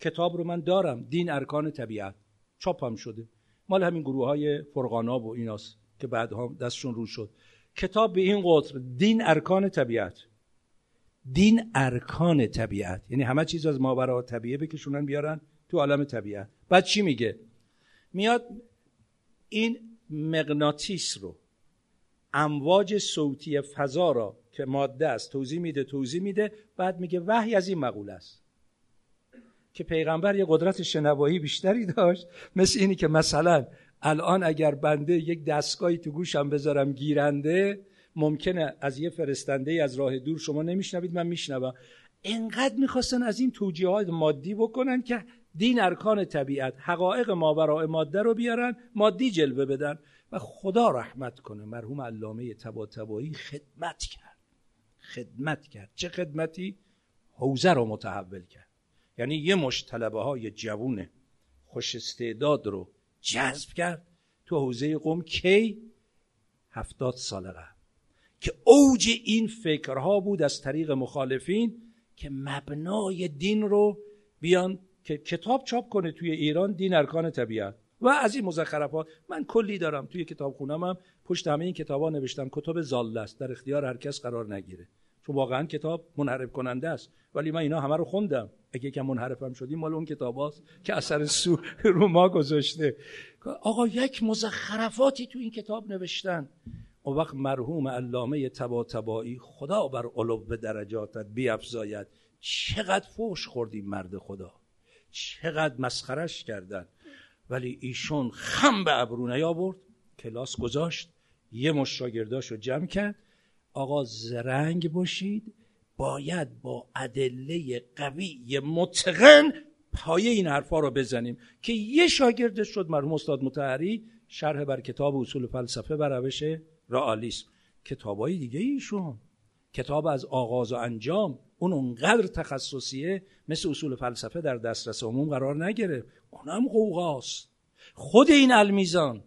کتاب رو من دارم دین ارکان طبیعت. چاپم شده. مال همین گروه های و ایناست که بعدها دستشون رو شد. کتاب به این قطر دین ارکان طبیعت. دین ارکان طبیعت. یعنی همه چیز از ماورا طبیعه بکشونن بیارن تو عالم طبیعت. بعد چی میگه؟ میاد این مغناطیس رو امواج صوتی فضا را که ماده است توضیح میده توضیح میده بعد میگه وحی از این مقول است که پیغمبر یه قدرت شنوایی بیشتری داشت. مثل اینی که مثلا الان اگر بنده یک دستگاهی تو گوشم بذارم گیرنده ممکنه از یه فرستنده از راه دور شما نمیشنوید من میشنوم. انقدر می‌خواستن از این توجیهات مادی بکنن که دین ارکان طبیعت حقایق ماورای ماده رو بیارن مادی جلوه بدن. و خدا رحمت کنه مرحوم علامه تبا تبایی خدمت کرد. خدمت کرد. چه خدمتی؟ حوزه رو متحول کرد. یعنی یه مش طلبه های جوون خوش استعداد رو جذب کرد. تو حوزه قوم کی؟ هفتاد سال قبل. که اوج این فکرها بود از طریق مخالفین که مبنای دین رو بیان که کتاب چاپ کنه توی ایران دین ارکان طبیعت. و از این مزخرفات من کلی دارم توی کتاب خونم هم پشت همه این کتابا نوشتم. کتاب زاله است در اختیار هر کس قرار نگیره. چون واقعا کتاب منحرف کننده است. ولی من اینا همه رو خوندم. اگه که منحرفم شدیم مال اون کتاب هاست که اثر سو رو ما گذاشته. آقا یک مزخرفاتی تو این کتاب نوشتن. اون وقت مرحوم علامه تبا تبایی خدا بر علو درجاتت بیافزاید چقدر فوش خوردیم مرد خدا. چقدر مسخرش کردن. ولی ایشون خم به ابرو نیاورد. کلاس گذاشت. یه مش رو جمع کرد. آقا زرنگ باشید. باید با ادله قوی متقن پایه این حرفا رو بزنیم که یه شاگرد شد مرحوم استاد متحری شرح بر کتاب اصول فلسفه بر روش رئالیسم. کتابای دیگه ایشون. کتاب از آغاز و انجام. اون اونقدر تخصصیه مثل اصول فلسفه در دسترس عموم قرار نگرفت اونم قوقاست. خود این المیزان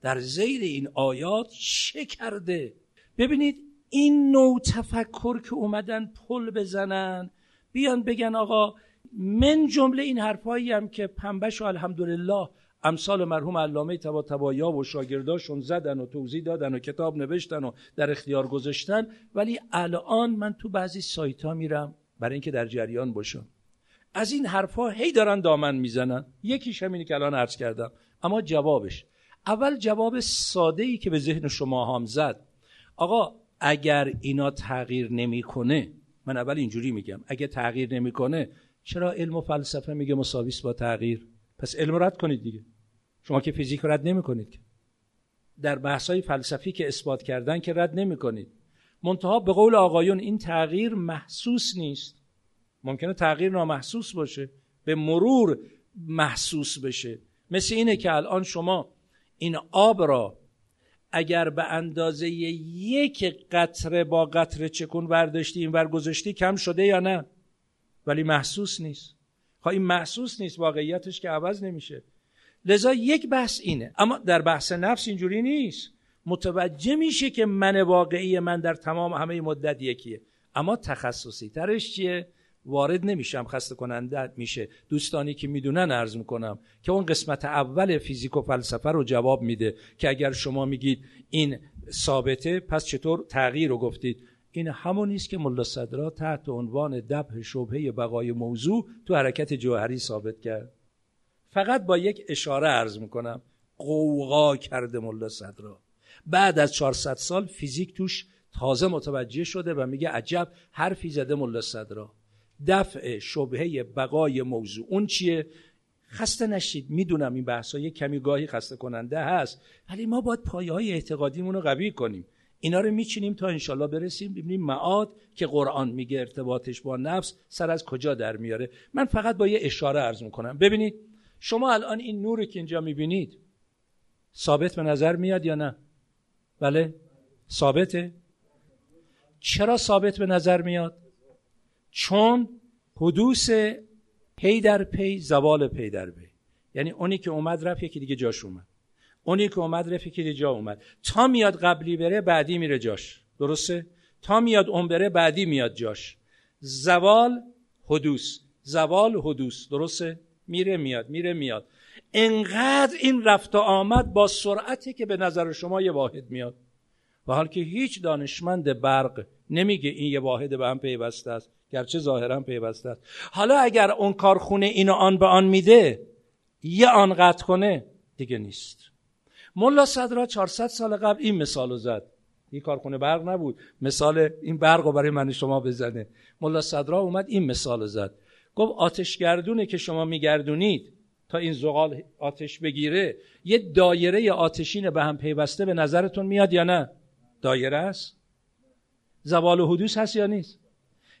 در زیر این آیات چه کرده؟ ببینید این نوع تفکر که اومدن پل بزنن بیان بگن آقا من جمله این حرفایی هم که پنبش و الحمدلله امثال مرحوم علامه تبا تبایا و شاگرداشون زدن و توضیح دادن و کتاب نوشتن و در اختیار گذاشتن. ولی الان من تو بعضی سایت ها میرم برای اینکه در جریان باشم. از این حرفها هی دارن دامن می‌زنن. یکیش همینی که الان عرض کردم. اما جوابش. اول جواب ساده ای که به ذهن شما هم زد. آقا اگر اینا تغییر نمی‌کنه من اول اینجوری میگم. اگه تغییر نمی‌کنه چرا علم و فلسفه میگه مساویس با تغییر؟ پس علم رد کنید دیگه. شما که فیزیک رد نمی‌کنید که. در بحث های فلسفی که اثبات کردن که رد نمی‌کنید. منتها به قول آقایون این تغییر محسوس نیست. ممکنه تغییر نامحسوس باشه به مرور محسوس بشه. مثل اینه که الان شما این آب را اگر به اندازه یک قطره با قطره چکون برداشتی این ور گذاشتی کم شده یا نه؟ ولی محسوس نیست. خب این محسوس نیست واقعیتش که عوض نمیشه. لذا یک بحث اینه. اما در بحث نفس اینجوری نیست. متوجه میشه که من واقعی من در تمام همه مدت یکیه. اما تخصصی ترش چیه؟ وارد نمیشم. خسته کننده میشه. دوستانی که می‌دونن عرض می‌کنم که اون قسمت اول فیزیک و فلسفه رو جواب میده که اگر شما میگید این ثابته پس چطور تغییر رو گفتید؟ این همون نیست که ملا صدرا تحت عنوان دبه شبهه بقای موضوع تو حرکت جوهری ثابت کرد. فقط با یک اشاره عرض می‌کنم. قوقا کرده ملا صدرا. بعد از 400 سال فیزیک توش تازه متوجه شده و میگه عجب حرفی زده ملا صدرا. دفع شبهه بقای موضوع اون چیه؟ خسته نشید. می‌دونم این بحث های کمی گاهی خسته کننده هست ولی ما باید پایه های اعتقادیمون رو قوی کنیم. اینا رو میچینیم تا انشالله برسیم. ببینیم معاد که قرآن میگه ارتباطش با نفس سر از کجا در میاره. من فقط با یه اشاره عرض می‌کنم. ببینید شما الان این نوری که اینجا می‌بینید ثابت به نظر میاد یا نه؟ بله؟ ثابته؟ چرا ثابت به نظر میاد؟ چون حدوث پی در پی زوال پی در پی. یعنی اونی که اومد رفت یکی دیگه جاش اومد. اونی که اومد رفت یکی دیگه جا اومد. تا میاد قبلی بره بعدی میره جاش. درسته؟ تا میاد اون بره بعدی میاد جاش. زوال حدوث. زوال حدوث. درسته؟ میره میاد میره میاد. انقدر این رفت و آمد با سرعتی که به نظر شما یه واحد میاد. و حال که هیچ دانشمند برق نمیگه این یه واحد به هم پیوسته است گرچه ظاهرا پیوسته است. حالا اگر اون کارخونه اینو آن به آن میده یه آن قطع کنه دیگه نیست. ملا صدرا 400 سال قبل این مثال رو زد. این کارخونه برق نبود. مثال این برق رو برای من شما بزنه. ملا صدرا اومد این مثال زد. گفت آتشگردونه که شما میگردونید. تا این زغال آتش بگیره یه دایره آتشین به هم پیوسته به نظرتون میاد یا نه؟ دایره است. زوال و حدوث هست یا نیست؟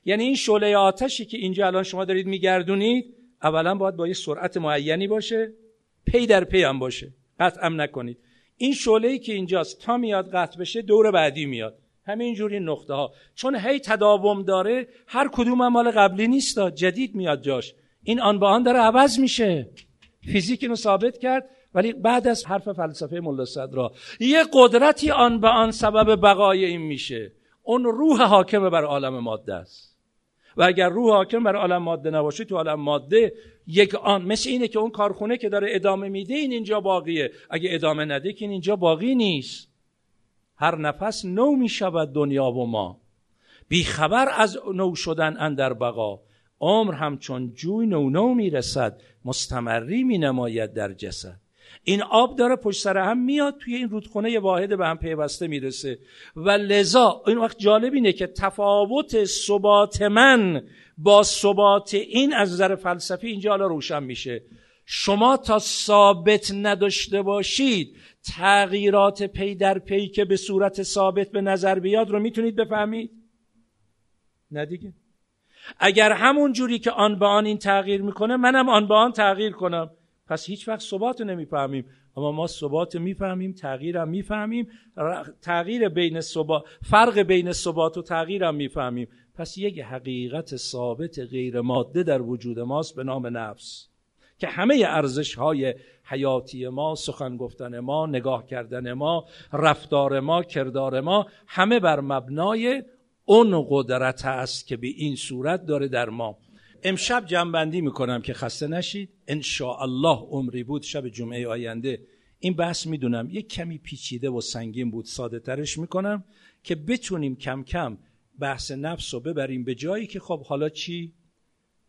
یعنی این شعله آتشی که اینجا الان شما دارید میگردونید اولا باید با یه سرعت معینی باشه پی در پی هم باشه. قطع هم نکنید. این شعله ای که اینجاست تا میاد قطع بشه دور بعدی میاد. همین جوری نقطه ها. چون هی تداوم داره هر کدوم هم مال قبلی نیست جدید میاد جاش. این آن به آن داره عوض میشه. فیزیک اینو ثابت کرد ولی بعد از حرف فلسفه ملا صدرا یه قدرتی آن به آن سبب بقای این میشه. اون روح حاکم بر عالم ماده است. و اگر روح حاکم بر عالم ماده نباشه تو عالم ماده یک آن مثل اینه که اون کارخونه که داره ادامه میده این اینجا باقیه. اگه ادامه نده که این اینجا باقی نیست. هر نفس نو می‌شود دنیا و ما. بیخبر از نو شدن اندر بقا. عمر همچون جوی نو نو می‌رسد مستمری می نماید در جسد. این آب داره پشت سر هم میاد توی این رودخونه واحد به هم پیوسته می‌رسه و لذا این وقت جالب اینه که تفاوت ثبات من با ثبات این از نظر فلسفی اینجا حالا روشن میشه. شما تا ثابت نداشته باشید تغییرات پی در پی که به صورت ثابت به نظر بیاد رو می‌تونید بفهمید؟ نه دیگه. اگر همون جوری که آن به آن این تغییر می‌کنه منم آن به آن تغییر کنم. پس هیچ وقت ثبات نمی‌فهمیم. اما ما ثبات می‌فهمیم تغییر هم می‌فهمیم. تغییر بین ثبات فرق بین ثبات و تغییر هم می‌فهمیم. پس یک حقیقت ثابت غیر ماده در وجود ماست به نام نفس. که همه ارزش های حیاتی ما سخن گفتن ما نگاه کردن ما رفتار ما کردار ما همه بر مبنای اون قدرت است که به این صورت داره در ما. امشب جنبندی می‌کنم که خسته نشید. ان الله عمری بود شب جمعه آینده. این بحث می‌دونم یک کمی پیچیده و سنگین بود ساده ترش می‌کنم که بتونیم کم کم بحث نفس رو ببریم به جایی که خب حالا چی؟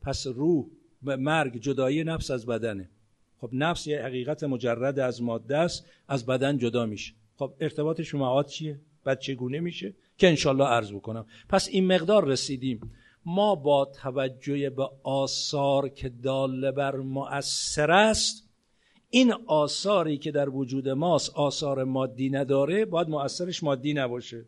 پس روح مرگ جدایی نفس از بدنه. خب نفس یه حقیقت مجرد از ماده است از بدن جدا میشه. خب ارتباطش به معاد چیه؟ بعد چگونه میشه؟ که انشالله عرض بکنم. پس این مقدار رسیدیم. ما با توجه به آثار که داله بر مؤثر است این آثاری که در وجود ماست آثار مادی نداره باید مؤثرش مادی نباشه.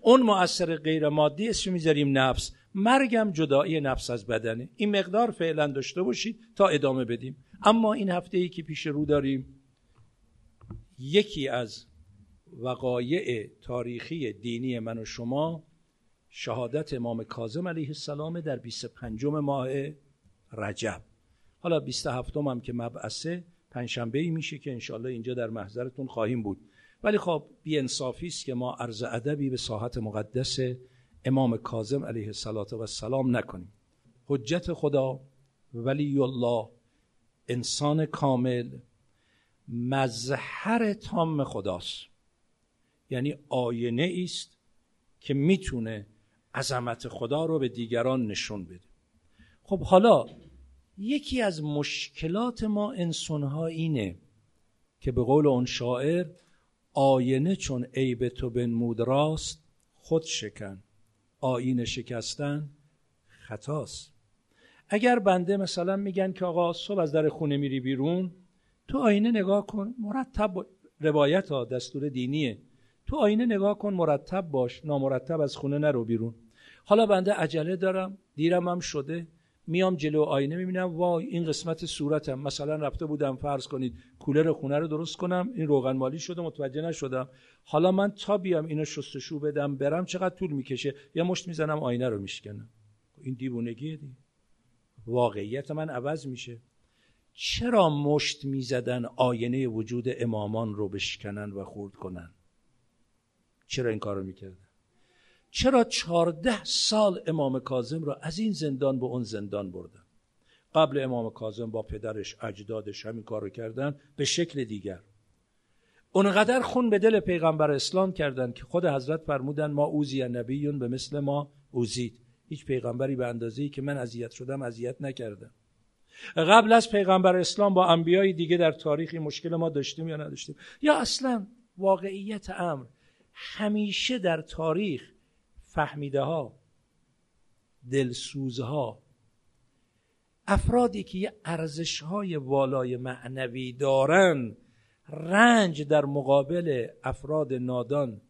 اون مؤثر غیر مادی اسم می‌ذاریم نفس. مرگم جدایی نفس از بدنه. این مقدار فعلا داشته باشید تا ادامه بدیم. اما این هفته ای که پیش رو داریم یکی از وقایع تاریخی دینی من و شما شهادت امام کاظم علیه السلام در 25 ماه رجب. حالا 27 هم که مبعثه پنجشنبه ای میشه که انشالله اینجا در محضرتون خواهیم بود. ولی خب بی است که ما عرض ادبی به ساحت مقدس امام کاظم علیه السلام نکنیم. حجت خدا ولی الله انسان کامل مظهر تام خداست. یعنی آینه است که می‌تونه عظمت خدا رو به دیگران نشون بده. خب حالا یکی از مشکلات ما انسانها اینه که به قول اون شاعر آینه چون عیب تو بنمود راست خود شکن. آینه شکستن خطاست. اگر بنده مثلا میگن که آقا صبح از در خونه میری بیرون تو آینه نگاه کن مرتب روایت ها دستور دینیه. تو آینه نگاه کن مرتب باش نامرتب از خونه نرو بیرون. حالا بنده عجله دارم دیرم هم شده. میام جلو آینه می‌بینم وای این قسمت صورتم. مثلا رفته بودم فرض کنید کولر خونه رو درست کنم این روغن مالی شده متوجه نشدم. حالا من تا بیام اینو شستشو بدم برم چقدر طول می‌کشه؟ یا مشت می‌زنم آینه رو میشکنم. این دیوونگیه دی. واقعیت من عوض میشه. چرا مشت می‌زدن آینه وجود امامان رو بشکنن و خورد کنن؟ چرا این کارو می‌کردن؟ چرا چهارده سال امام کاظم را از این زندان به اون زندان بردن؟ قبل امام کاظم با پدرش اجدادش همین کارو کردن به شکل دیگر. اونقدر خون به دل پیغمبر اسلام کردن که خود حضرت فرمودن ما اوزی نبیون به مثل ما اوزید. هیچ پیغمبری به اندازه‌ای که من اذیت شدم اذیت نکردم. قبل از پیغمبر اسلام با انبیای دیگه در تاریخی مشکل ما داشتیم یا نداشتیم؟ یا اصلا واقعیت امر همیشه در تاریخ فهمیده ها دلسوزها. افرادی که یه ارزش های والای معنوی دارن رنج در مقابل افراد نادان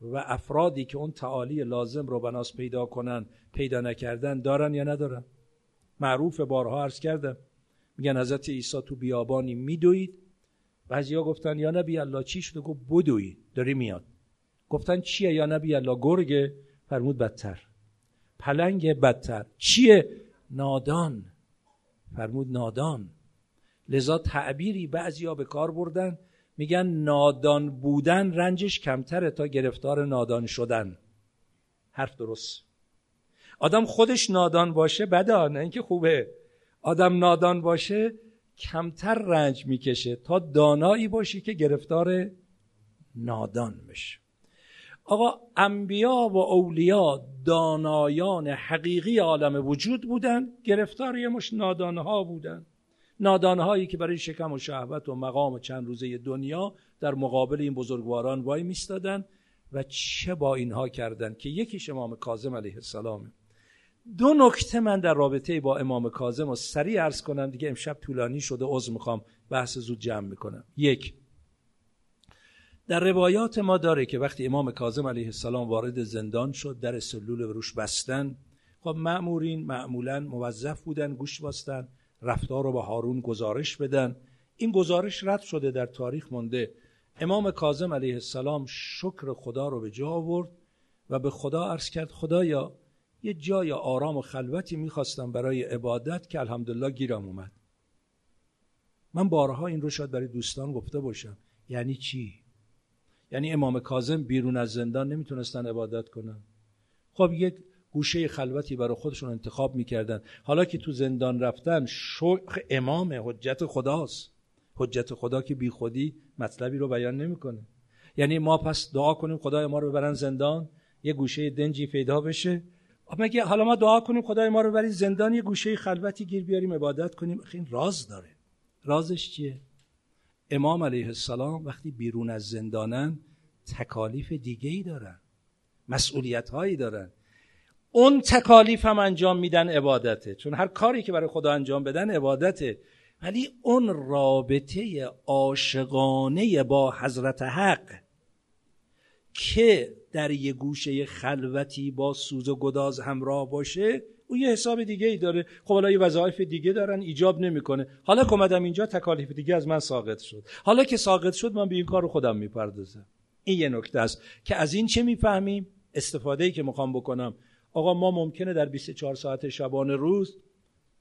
و افرادی که اون تعالی لازم رو بناس پیدا کنن پیدا نکردن دارن یا ندارن؟ معروف بارها عرض کردم. میگن حضرت عیسی تو بیابانی میدوید. بعضیا گفتن یا نبی الله چی شده؟ گفت بدوید داری میاد. گفتن چیه؟ یا نبی الله گرگ فرمود بدتر. پلنگ بدتر. چیه؟ نادان. فرمود نادان. لذا تعبیری بعضیا به کار بردن. میگن نادان بودن رنجش کمتره تا گرفتار نادان شدن. حرف درست. آدم خودش نادان باشه بده نه اینکه خوبه. آدم نادان باشه کمتر رنج می‌کشه تا دانایی باشی که گرفتار نادان بشه. آقا انبیا و اولیا دانایان حقیقی عالم وجود بودن گرفتار یه مش نادانها بودن. نادانهایی که برای شکم و شهوت و مقام چند روزه دنیا در مقابل این بزرگواران وای میستادن و چه با اینها کردن که یکیش امام کاظم علیه السلام. دو نکته من در رابطه با امام کاظم و سریع عرض کنم دیگه امشب طولانی شده عذر می‌خوام بحث زود جمع می‌کنم. یک در روایات ما داره که وقتی امام کاظم علیه السلام وارد زندان شد در سلول روش بستن خب معمورین معمولا موظف بودن گوش باستن رفتار رو به هارون گزارش بدن. این گزارش رد شده در تاریخ مونده. امام کاظم علیه السلام شکر خدا رو به جا آورد و به خدا عرض کرد خدایا یه جای آرام و خلوتی می‌خواستم برای عبادت که الحمدلله گیرم اومد. من بارها این رو شاید برای دوستان گفته باشم. یعنی چی؟ یعنی امام کاظم بیرون از زندان نمی‌تونستن عبادت کنن. خب یک گوشه خلوتی برای خودشون انتخاب می‌کردن. حالا که تو زندان رفتن شوق امام حجت خداست. حجت خدا که بی خودی مطلبی رو بیان نمی‌کنه. یعنی ما پس دعا کنیم خدای ما رو ببرن زندان یه گوشه دنجی پیدا بشه. مگه حالا ما دعا کنیم خدای ما رو ببرید زندان یه گوشه خلوتی گیر بیاریم عبادت کنیم. این راز داره. رازش چیه؟ امام علیه السلام وقتی بیرون از زندانن تکالیف دیگه ای دارن مسئولیت هایی دارن. اون تکالیف هم انجام میدن عبادته چون هر کاری که برای خدا انجام بدن عبادته. ولی اون رابطه عاشقانه با حضرت حق که در یه گوشه خلوتی با سوز و گداز همراه باشه او یه حساب دیگه ای داره. خب حالا یه وظایف دیگه دارن ایجاب نمی‌کنه. حالا که اومدم اینجا تکالیف دیگه از من ساقط شد. حالا که ساقط شد من به این کار خودم می‌پردازم. این یه نکته است که از این چه می‌فهمیم؟ استفاده ای که می‌خوام بکنم. آقا ما ممکنه در 24 ساعت شبانه روز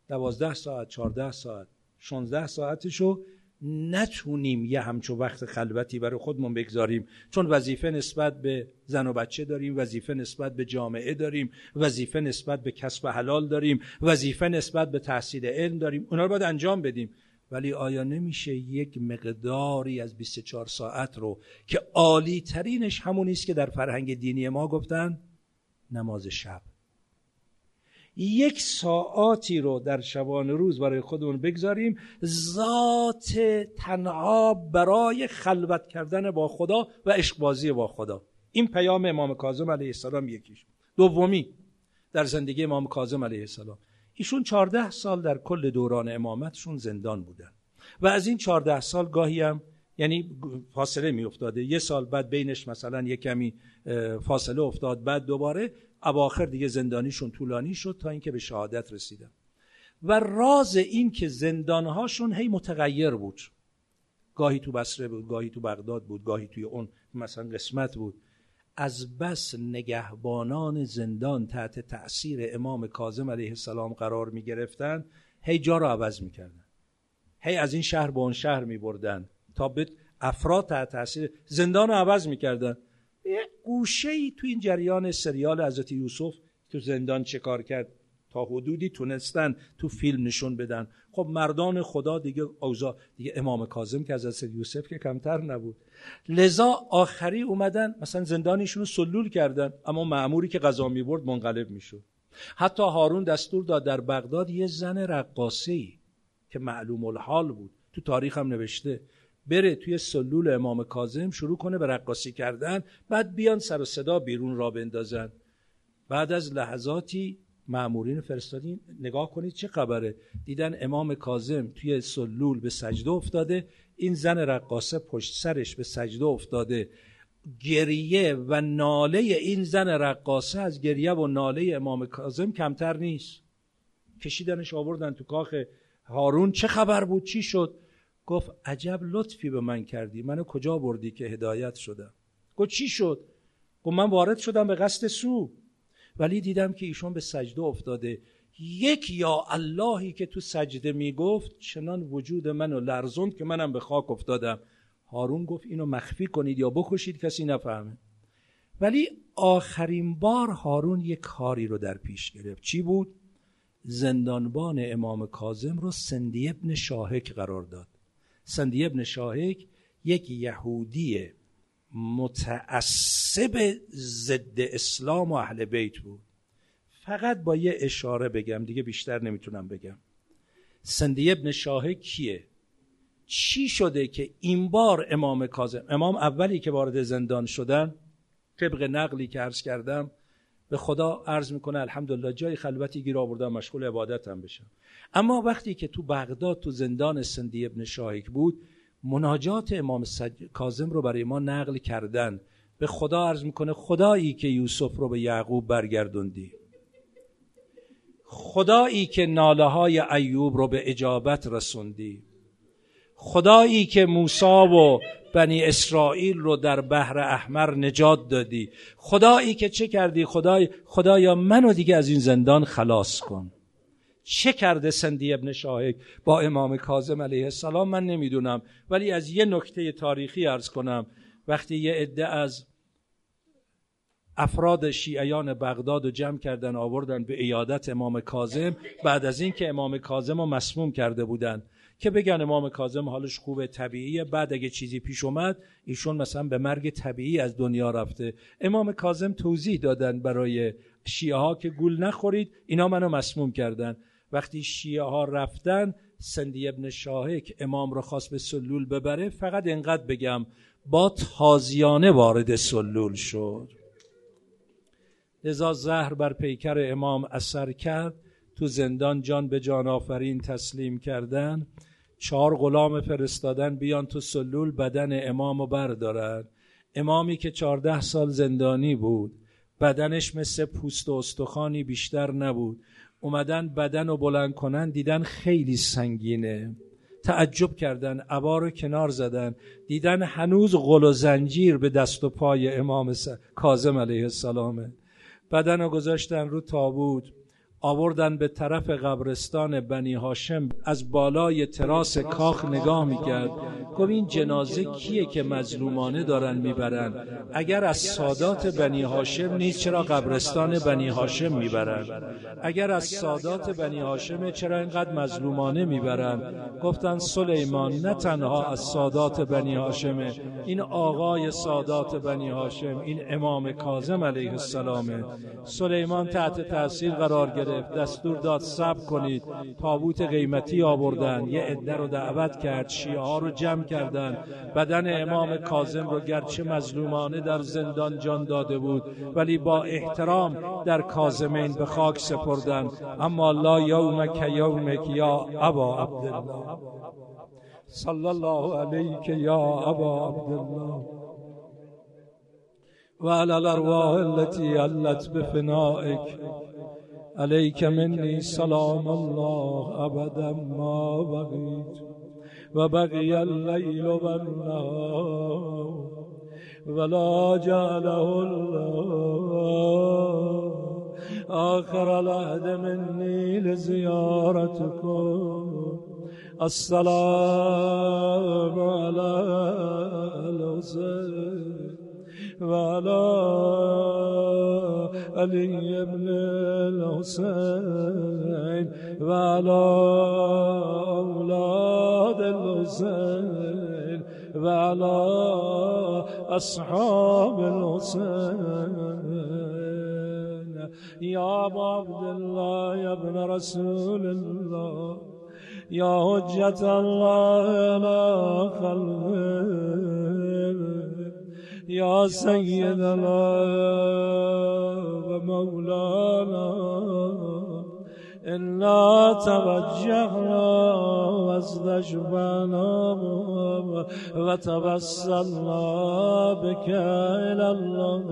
12 ساعت 14 ساعت 16 ساعتشو نتونیم یه همچو وقت خلوتی برای خودمون بگذاریم. چون وظیفه نسبت به زن و بچه داریم وظیفه نسبت به جامعه داریم وظیفه نسبت به کسب حلال داریم وظیفه نسبت به تحصیل علم داریم. اونا رو باید انجام بدیم. ولی آیا نمیشه یک مقداری از 24 ساعت رو که عالی ترینش همون است که در فرهنگ دینی ما گفتن نماز شب یک ساعتی رو در شبان روز برای خودمون بگذاریم. ذات تنها برای خلوت کردن با خدا و عشقبازی با خدا. این پیام امام کاظم علیه السلام یکیش. دومی در زندگی امام کاظم علیه السلام. ایشون چهارده سال در کل دوران امامتشون زندان بودن. و از این چهارده سال گاهی هم یعنی فاصله می افتاده یه سال بعد بینش مثلا یه کمی فاصله افتاد بعد دوباره اواخر دیگه زندانیشون طولانی شد تا اینکه به شهادت رسیدن. و راز این که زندانهاشون هی متغیر بود. گاهی تو بصره بود گاهی تو بغداد بود گاهی توی اون مثلا قسمت بود. از بس نگهبانان زندان تحت تأثیر امام کاظم علیه السلام قرار می گرفتن هی جا رو عوض می کردن هی از این شهر به اون شهر می بردن تا به افراد تحت تأثیر زندان رو عوض می کردن یه گوشه ای تو این جریان سریال حضرت یوسف تو زندان چه کار کرد؟ تا حدودی تونستن تو فیلم نشون بدن. خب مردان خدا دیگه اوضاع دیگه امام کاظم که از حضرت یوسف که کمتر نبود. لذا آخری اومدن مثلا زندانیشون رو سلول کردن اما معموری که غذا می‌برد منقلب می‌شد. حتی هارون دستور داد در بغداد یه زن رقاصی که معلوم الحال بود تو تاریخ هم نوشته بره توی سلول امام کاظم شروع کنه به رقاصی کردن بعد بیان سر و صدا بیرون را بندازن. بعد از لحظاتی معمورین فرستادین نگاه کنید چه خبره. دیدن امام کاظم توی سلول به سجده افتاده این زن رقاصه پشت سرش به سجده افتاده. گریه و ناله این زن رقاصه از گریه و ناله امام کاظم کمتر نیست. کشیدنش آوردن تو کاخ هارون. چه خبر بود؟ چی شد؟ گفت عجب لطفی به من کردی منو کجا بردی که هدایت شدم؟ گفت چی شد؟ گفت من وارد شدم به قصد سو. ولی دیدم که ایشون به سجده افتاده. یک یا اللهی که تو سجده می‌گفت چنان وجود منو لرزوند که منم به خاک افتادم. هارون گفت اینو مخفی کنید یا بکشید کسی نفهمه. ولی آخرین بار هارون یک کاری رو در پیش گرفت. چی بود؟ زندانبان امام کاظم رو سندی ابن شاهک قرار داد. سندی ابن شاهک یک یهودی متعصب ضد اسلام و اهل بیت بود. فقط با یه اشاره بگم دیگه بیشتر نمی‌تونم بگم. سندی ابن شاهک کیه؟ چی شده که این بار امام کاظم امام اولی که وارد زندان شدن طبق نقلی که عرض کردم به خدا عرض می‌کنه الحمدلله جای خلوتی گیر آوردم مشغول عبادتم بشم. اما وقتی که تو بغداد تو زندان سندی ابن شایک بود مناجات امام کاظم رو برای ما نقل کردن. به خدا عرض می‌کنه خدایی که یوسف رو به یعقوب برگردوندی. خدایی که ناله های ایوب رو به اجابت رسوندی. خدایی که موسی و بنی اسرائیل رو در بحر احمر نجات دادی. خدایی که چه کردی خدای؟ خدایا منو دیگه از این زندان خلاص کن. چه کرده سندی ابن شاهک با امام کاظم علیه السلام؟ من نمی‌دونم ولی از یه نکته تاریخی ارز کنم. وقتی یه عده از افراد شیعیان بغداد رو جمع کردن آوردن به ایادت امام کاظم بعد از اینکه امام کاظم رو مسموم کرده بودن. که بگن امام کاظم حالش خوبه طبیعیه. بعد اگه چیزی پیش اومد ایشون مثلا به مرگ طبیعی از دنیا رفته. امام کاظم توضیح دادن برای شیعه ها که گول نخورید. اینا منو مسموم کردن. وقتی شیعه ها رفتن سندی ابن شاهک امام رو خواست به سلول ببره. فقط انقدر بگم با تازیانه وارد سلول شد. لذا زهر بر پیکر امام اثر کرد. تو زندان جان به جان آفرین تسلیم کردن. چهار غلام فرستادن بیان تو سلول بدن امام رو بردارن. امامی که چهارده سال زندانی بود. بدنش مثل پوست و استخوانی بیشتر نبود. اومدن بدن رو بلند کنن دیدن خیلی سنگینه. تعجب کردن عبا رو کنار زدن. دیدن هنوز غل و زنجیر به دست و پای امام کازم علیه السلامه. بدن رو گذاشتن رو تابوت. آوردن به طرف قبرستان بنی هاشم از بالای تراس کاخ نگاه می‌کرد. گفت این جنازه کیه که مظلومانه دارن می‌برن؟ اگر از سادات بنی هاشم نیست چرا قبرستان بنی هاشم می‌برن؟ اگر از سادات بنی هاشم چرا اینقدر مظلومانه می‌برن؟ گفتن سلیمان نه تنها از سادات بنی هاشمه این آقای سادات بنی هاشم این امام کاظم علیه السلامه. سلیمان تحت تاثیر قرار گرفت. دستور داد سب کنید. تابوت قیمتی آوردن. یه عده رو دعوت کرد. شیعه رو جمع کردن. بدن امام کاظم رو گرچه مظلومانه در زندان جان داده بود ولی با احترام در کاظمین به خاک سپردن. اما لا یومک یومک یا ابا عبدالله. صلی الله علیک یا ابا عبدالله. وعلى الارواح التي علت بفنائك عليك مني سلام الله أبدا ما بغيت وبقي الليل والنهار ولا جعله الله. آخر العهد مني لزيارتكم. السلام على الحسين. وعلى علي بن الحسين وعلى أولاد الحسين وعلى أصحاب الحسين. يا أبا عبد الله يا ابن رسول الله يا حجة الله لا خلق يا سيدنا ومولانا إلا توجهنا واستشفعنا وتوسلنا بك إلى الله.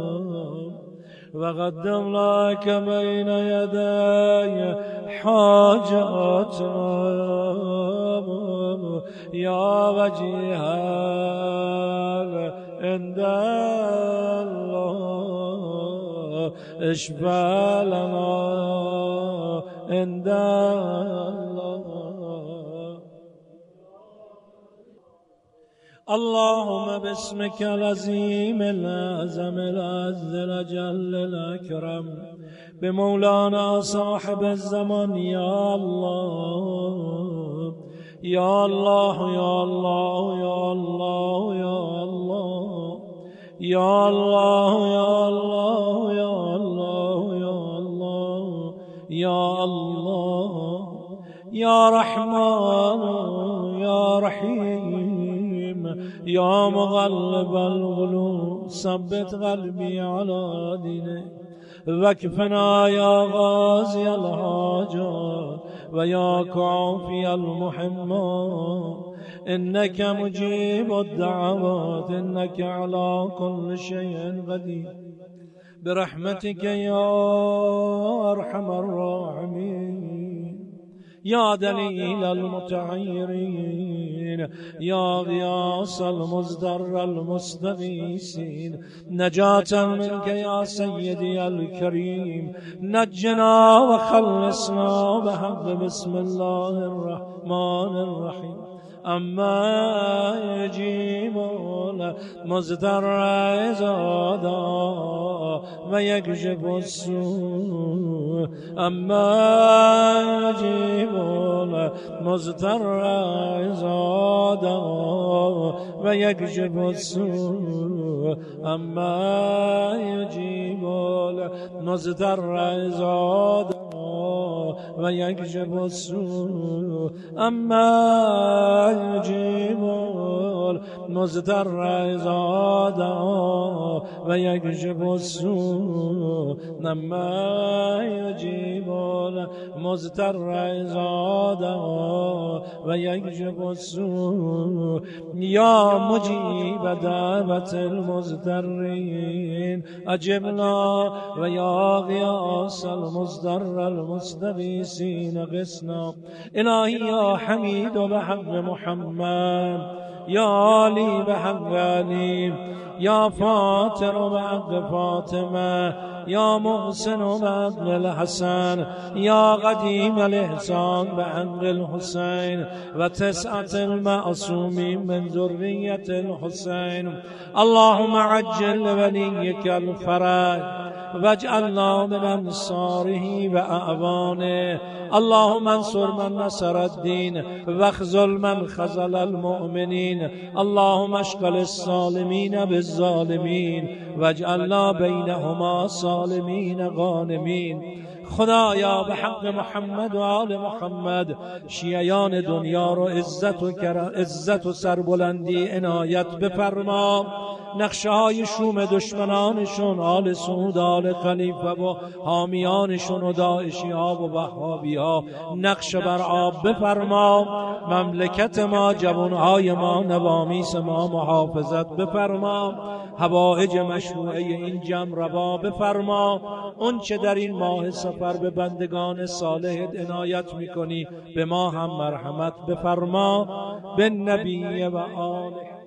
وقدمنا لك بين يدي حاجاتنا. يا وجيها عند الله اشفى لنا عند الله اللهم باسمك العظيم الأعظم العز الأجل الأكرم بمولانا صاحب الزمن يا الله يا الله يا الله يا الله يا الله يا الله يا الله يا الله يا الله يا الله يا رحمن يا رحيم يا مغلب القلوب ثبت قلبي على دينك. واكفنا يا غازي الحاجات ويا كافي المحمات إنك مجيب الدعوات إنك على كل شيء قدير. برحمتك يا أرحم الراحمين. يا دليل المتعيرين. يا غياص المزدر المستغيثين. نجاة منك يا سيدي الكريم. نجنا وخلصنا بحق بسم الله الرحمن الرحيم. اما یجیب مزدر ازادا و یک یکجب سو اما یجیب مزدر ازادا و یک یکجب سو اما یجیب مزدر ازادا و یک یکجب سو اما یجیب مزدر از دعا و یکجب السو نما یجیب مزدر از دعا و یکجب السو یا مجیب دعوت المزدرین اجبنا و یا غیاس المزدر المستبیسین قسنا الهی یا حمید و به حق محمد. محمد یا علی به حق علی یا فاطر و حق فاطمه یا محسن و حق الحسن یا قدیم الاحسان به حق الحسین و تسعت المعصومین من ذریت الحسین. اللهم عجل لوليك الفرج. وجعلنا من انصاره و اعوانه. اللهم انصر من نصر الدین خزل من خذل المؤمنین. اللهم اشغل الصالمین بالظالمین. وجعلنا بینهما صالمین غانمین. خدایا به حق محمد و آل محمد شیعیان دنیا رو عزت و, عزت و سربلندی عنایت بفرما. نقشه های شوم دشمنانشون آل سعود آل خلیفه و حامیانشون و داعشی ها و وحابی ها نقشه بر آب بفرما. مملکت ما جوان های ما نوامیس ما محافظت بفرما. هوایج مشروعه این جمع روا بفرما. اون چه در این ماه سفر به بندگان صالح عنایت می‌کنی به ما هم مرحمت بفرما. به نبی و آله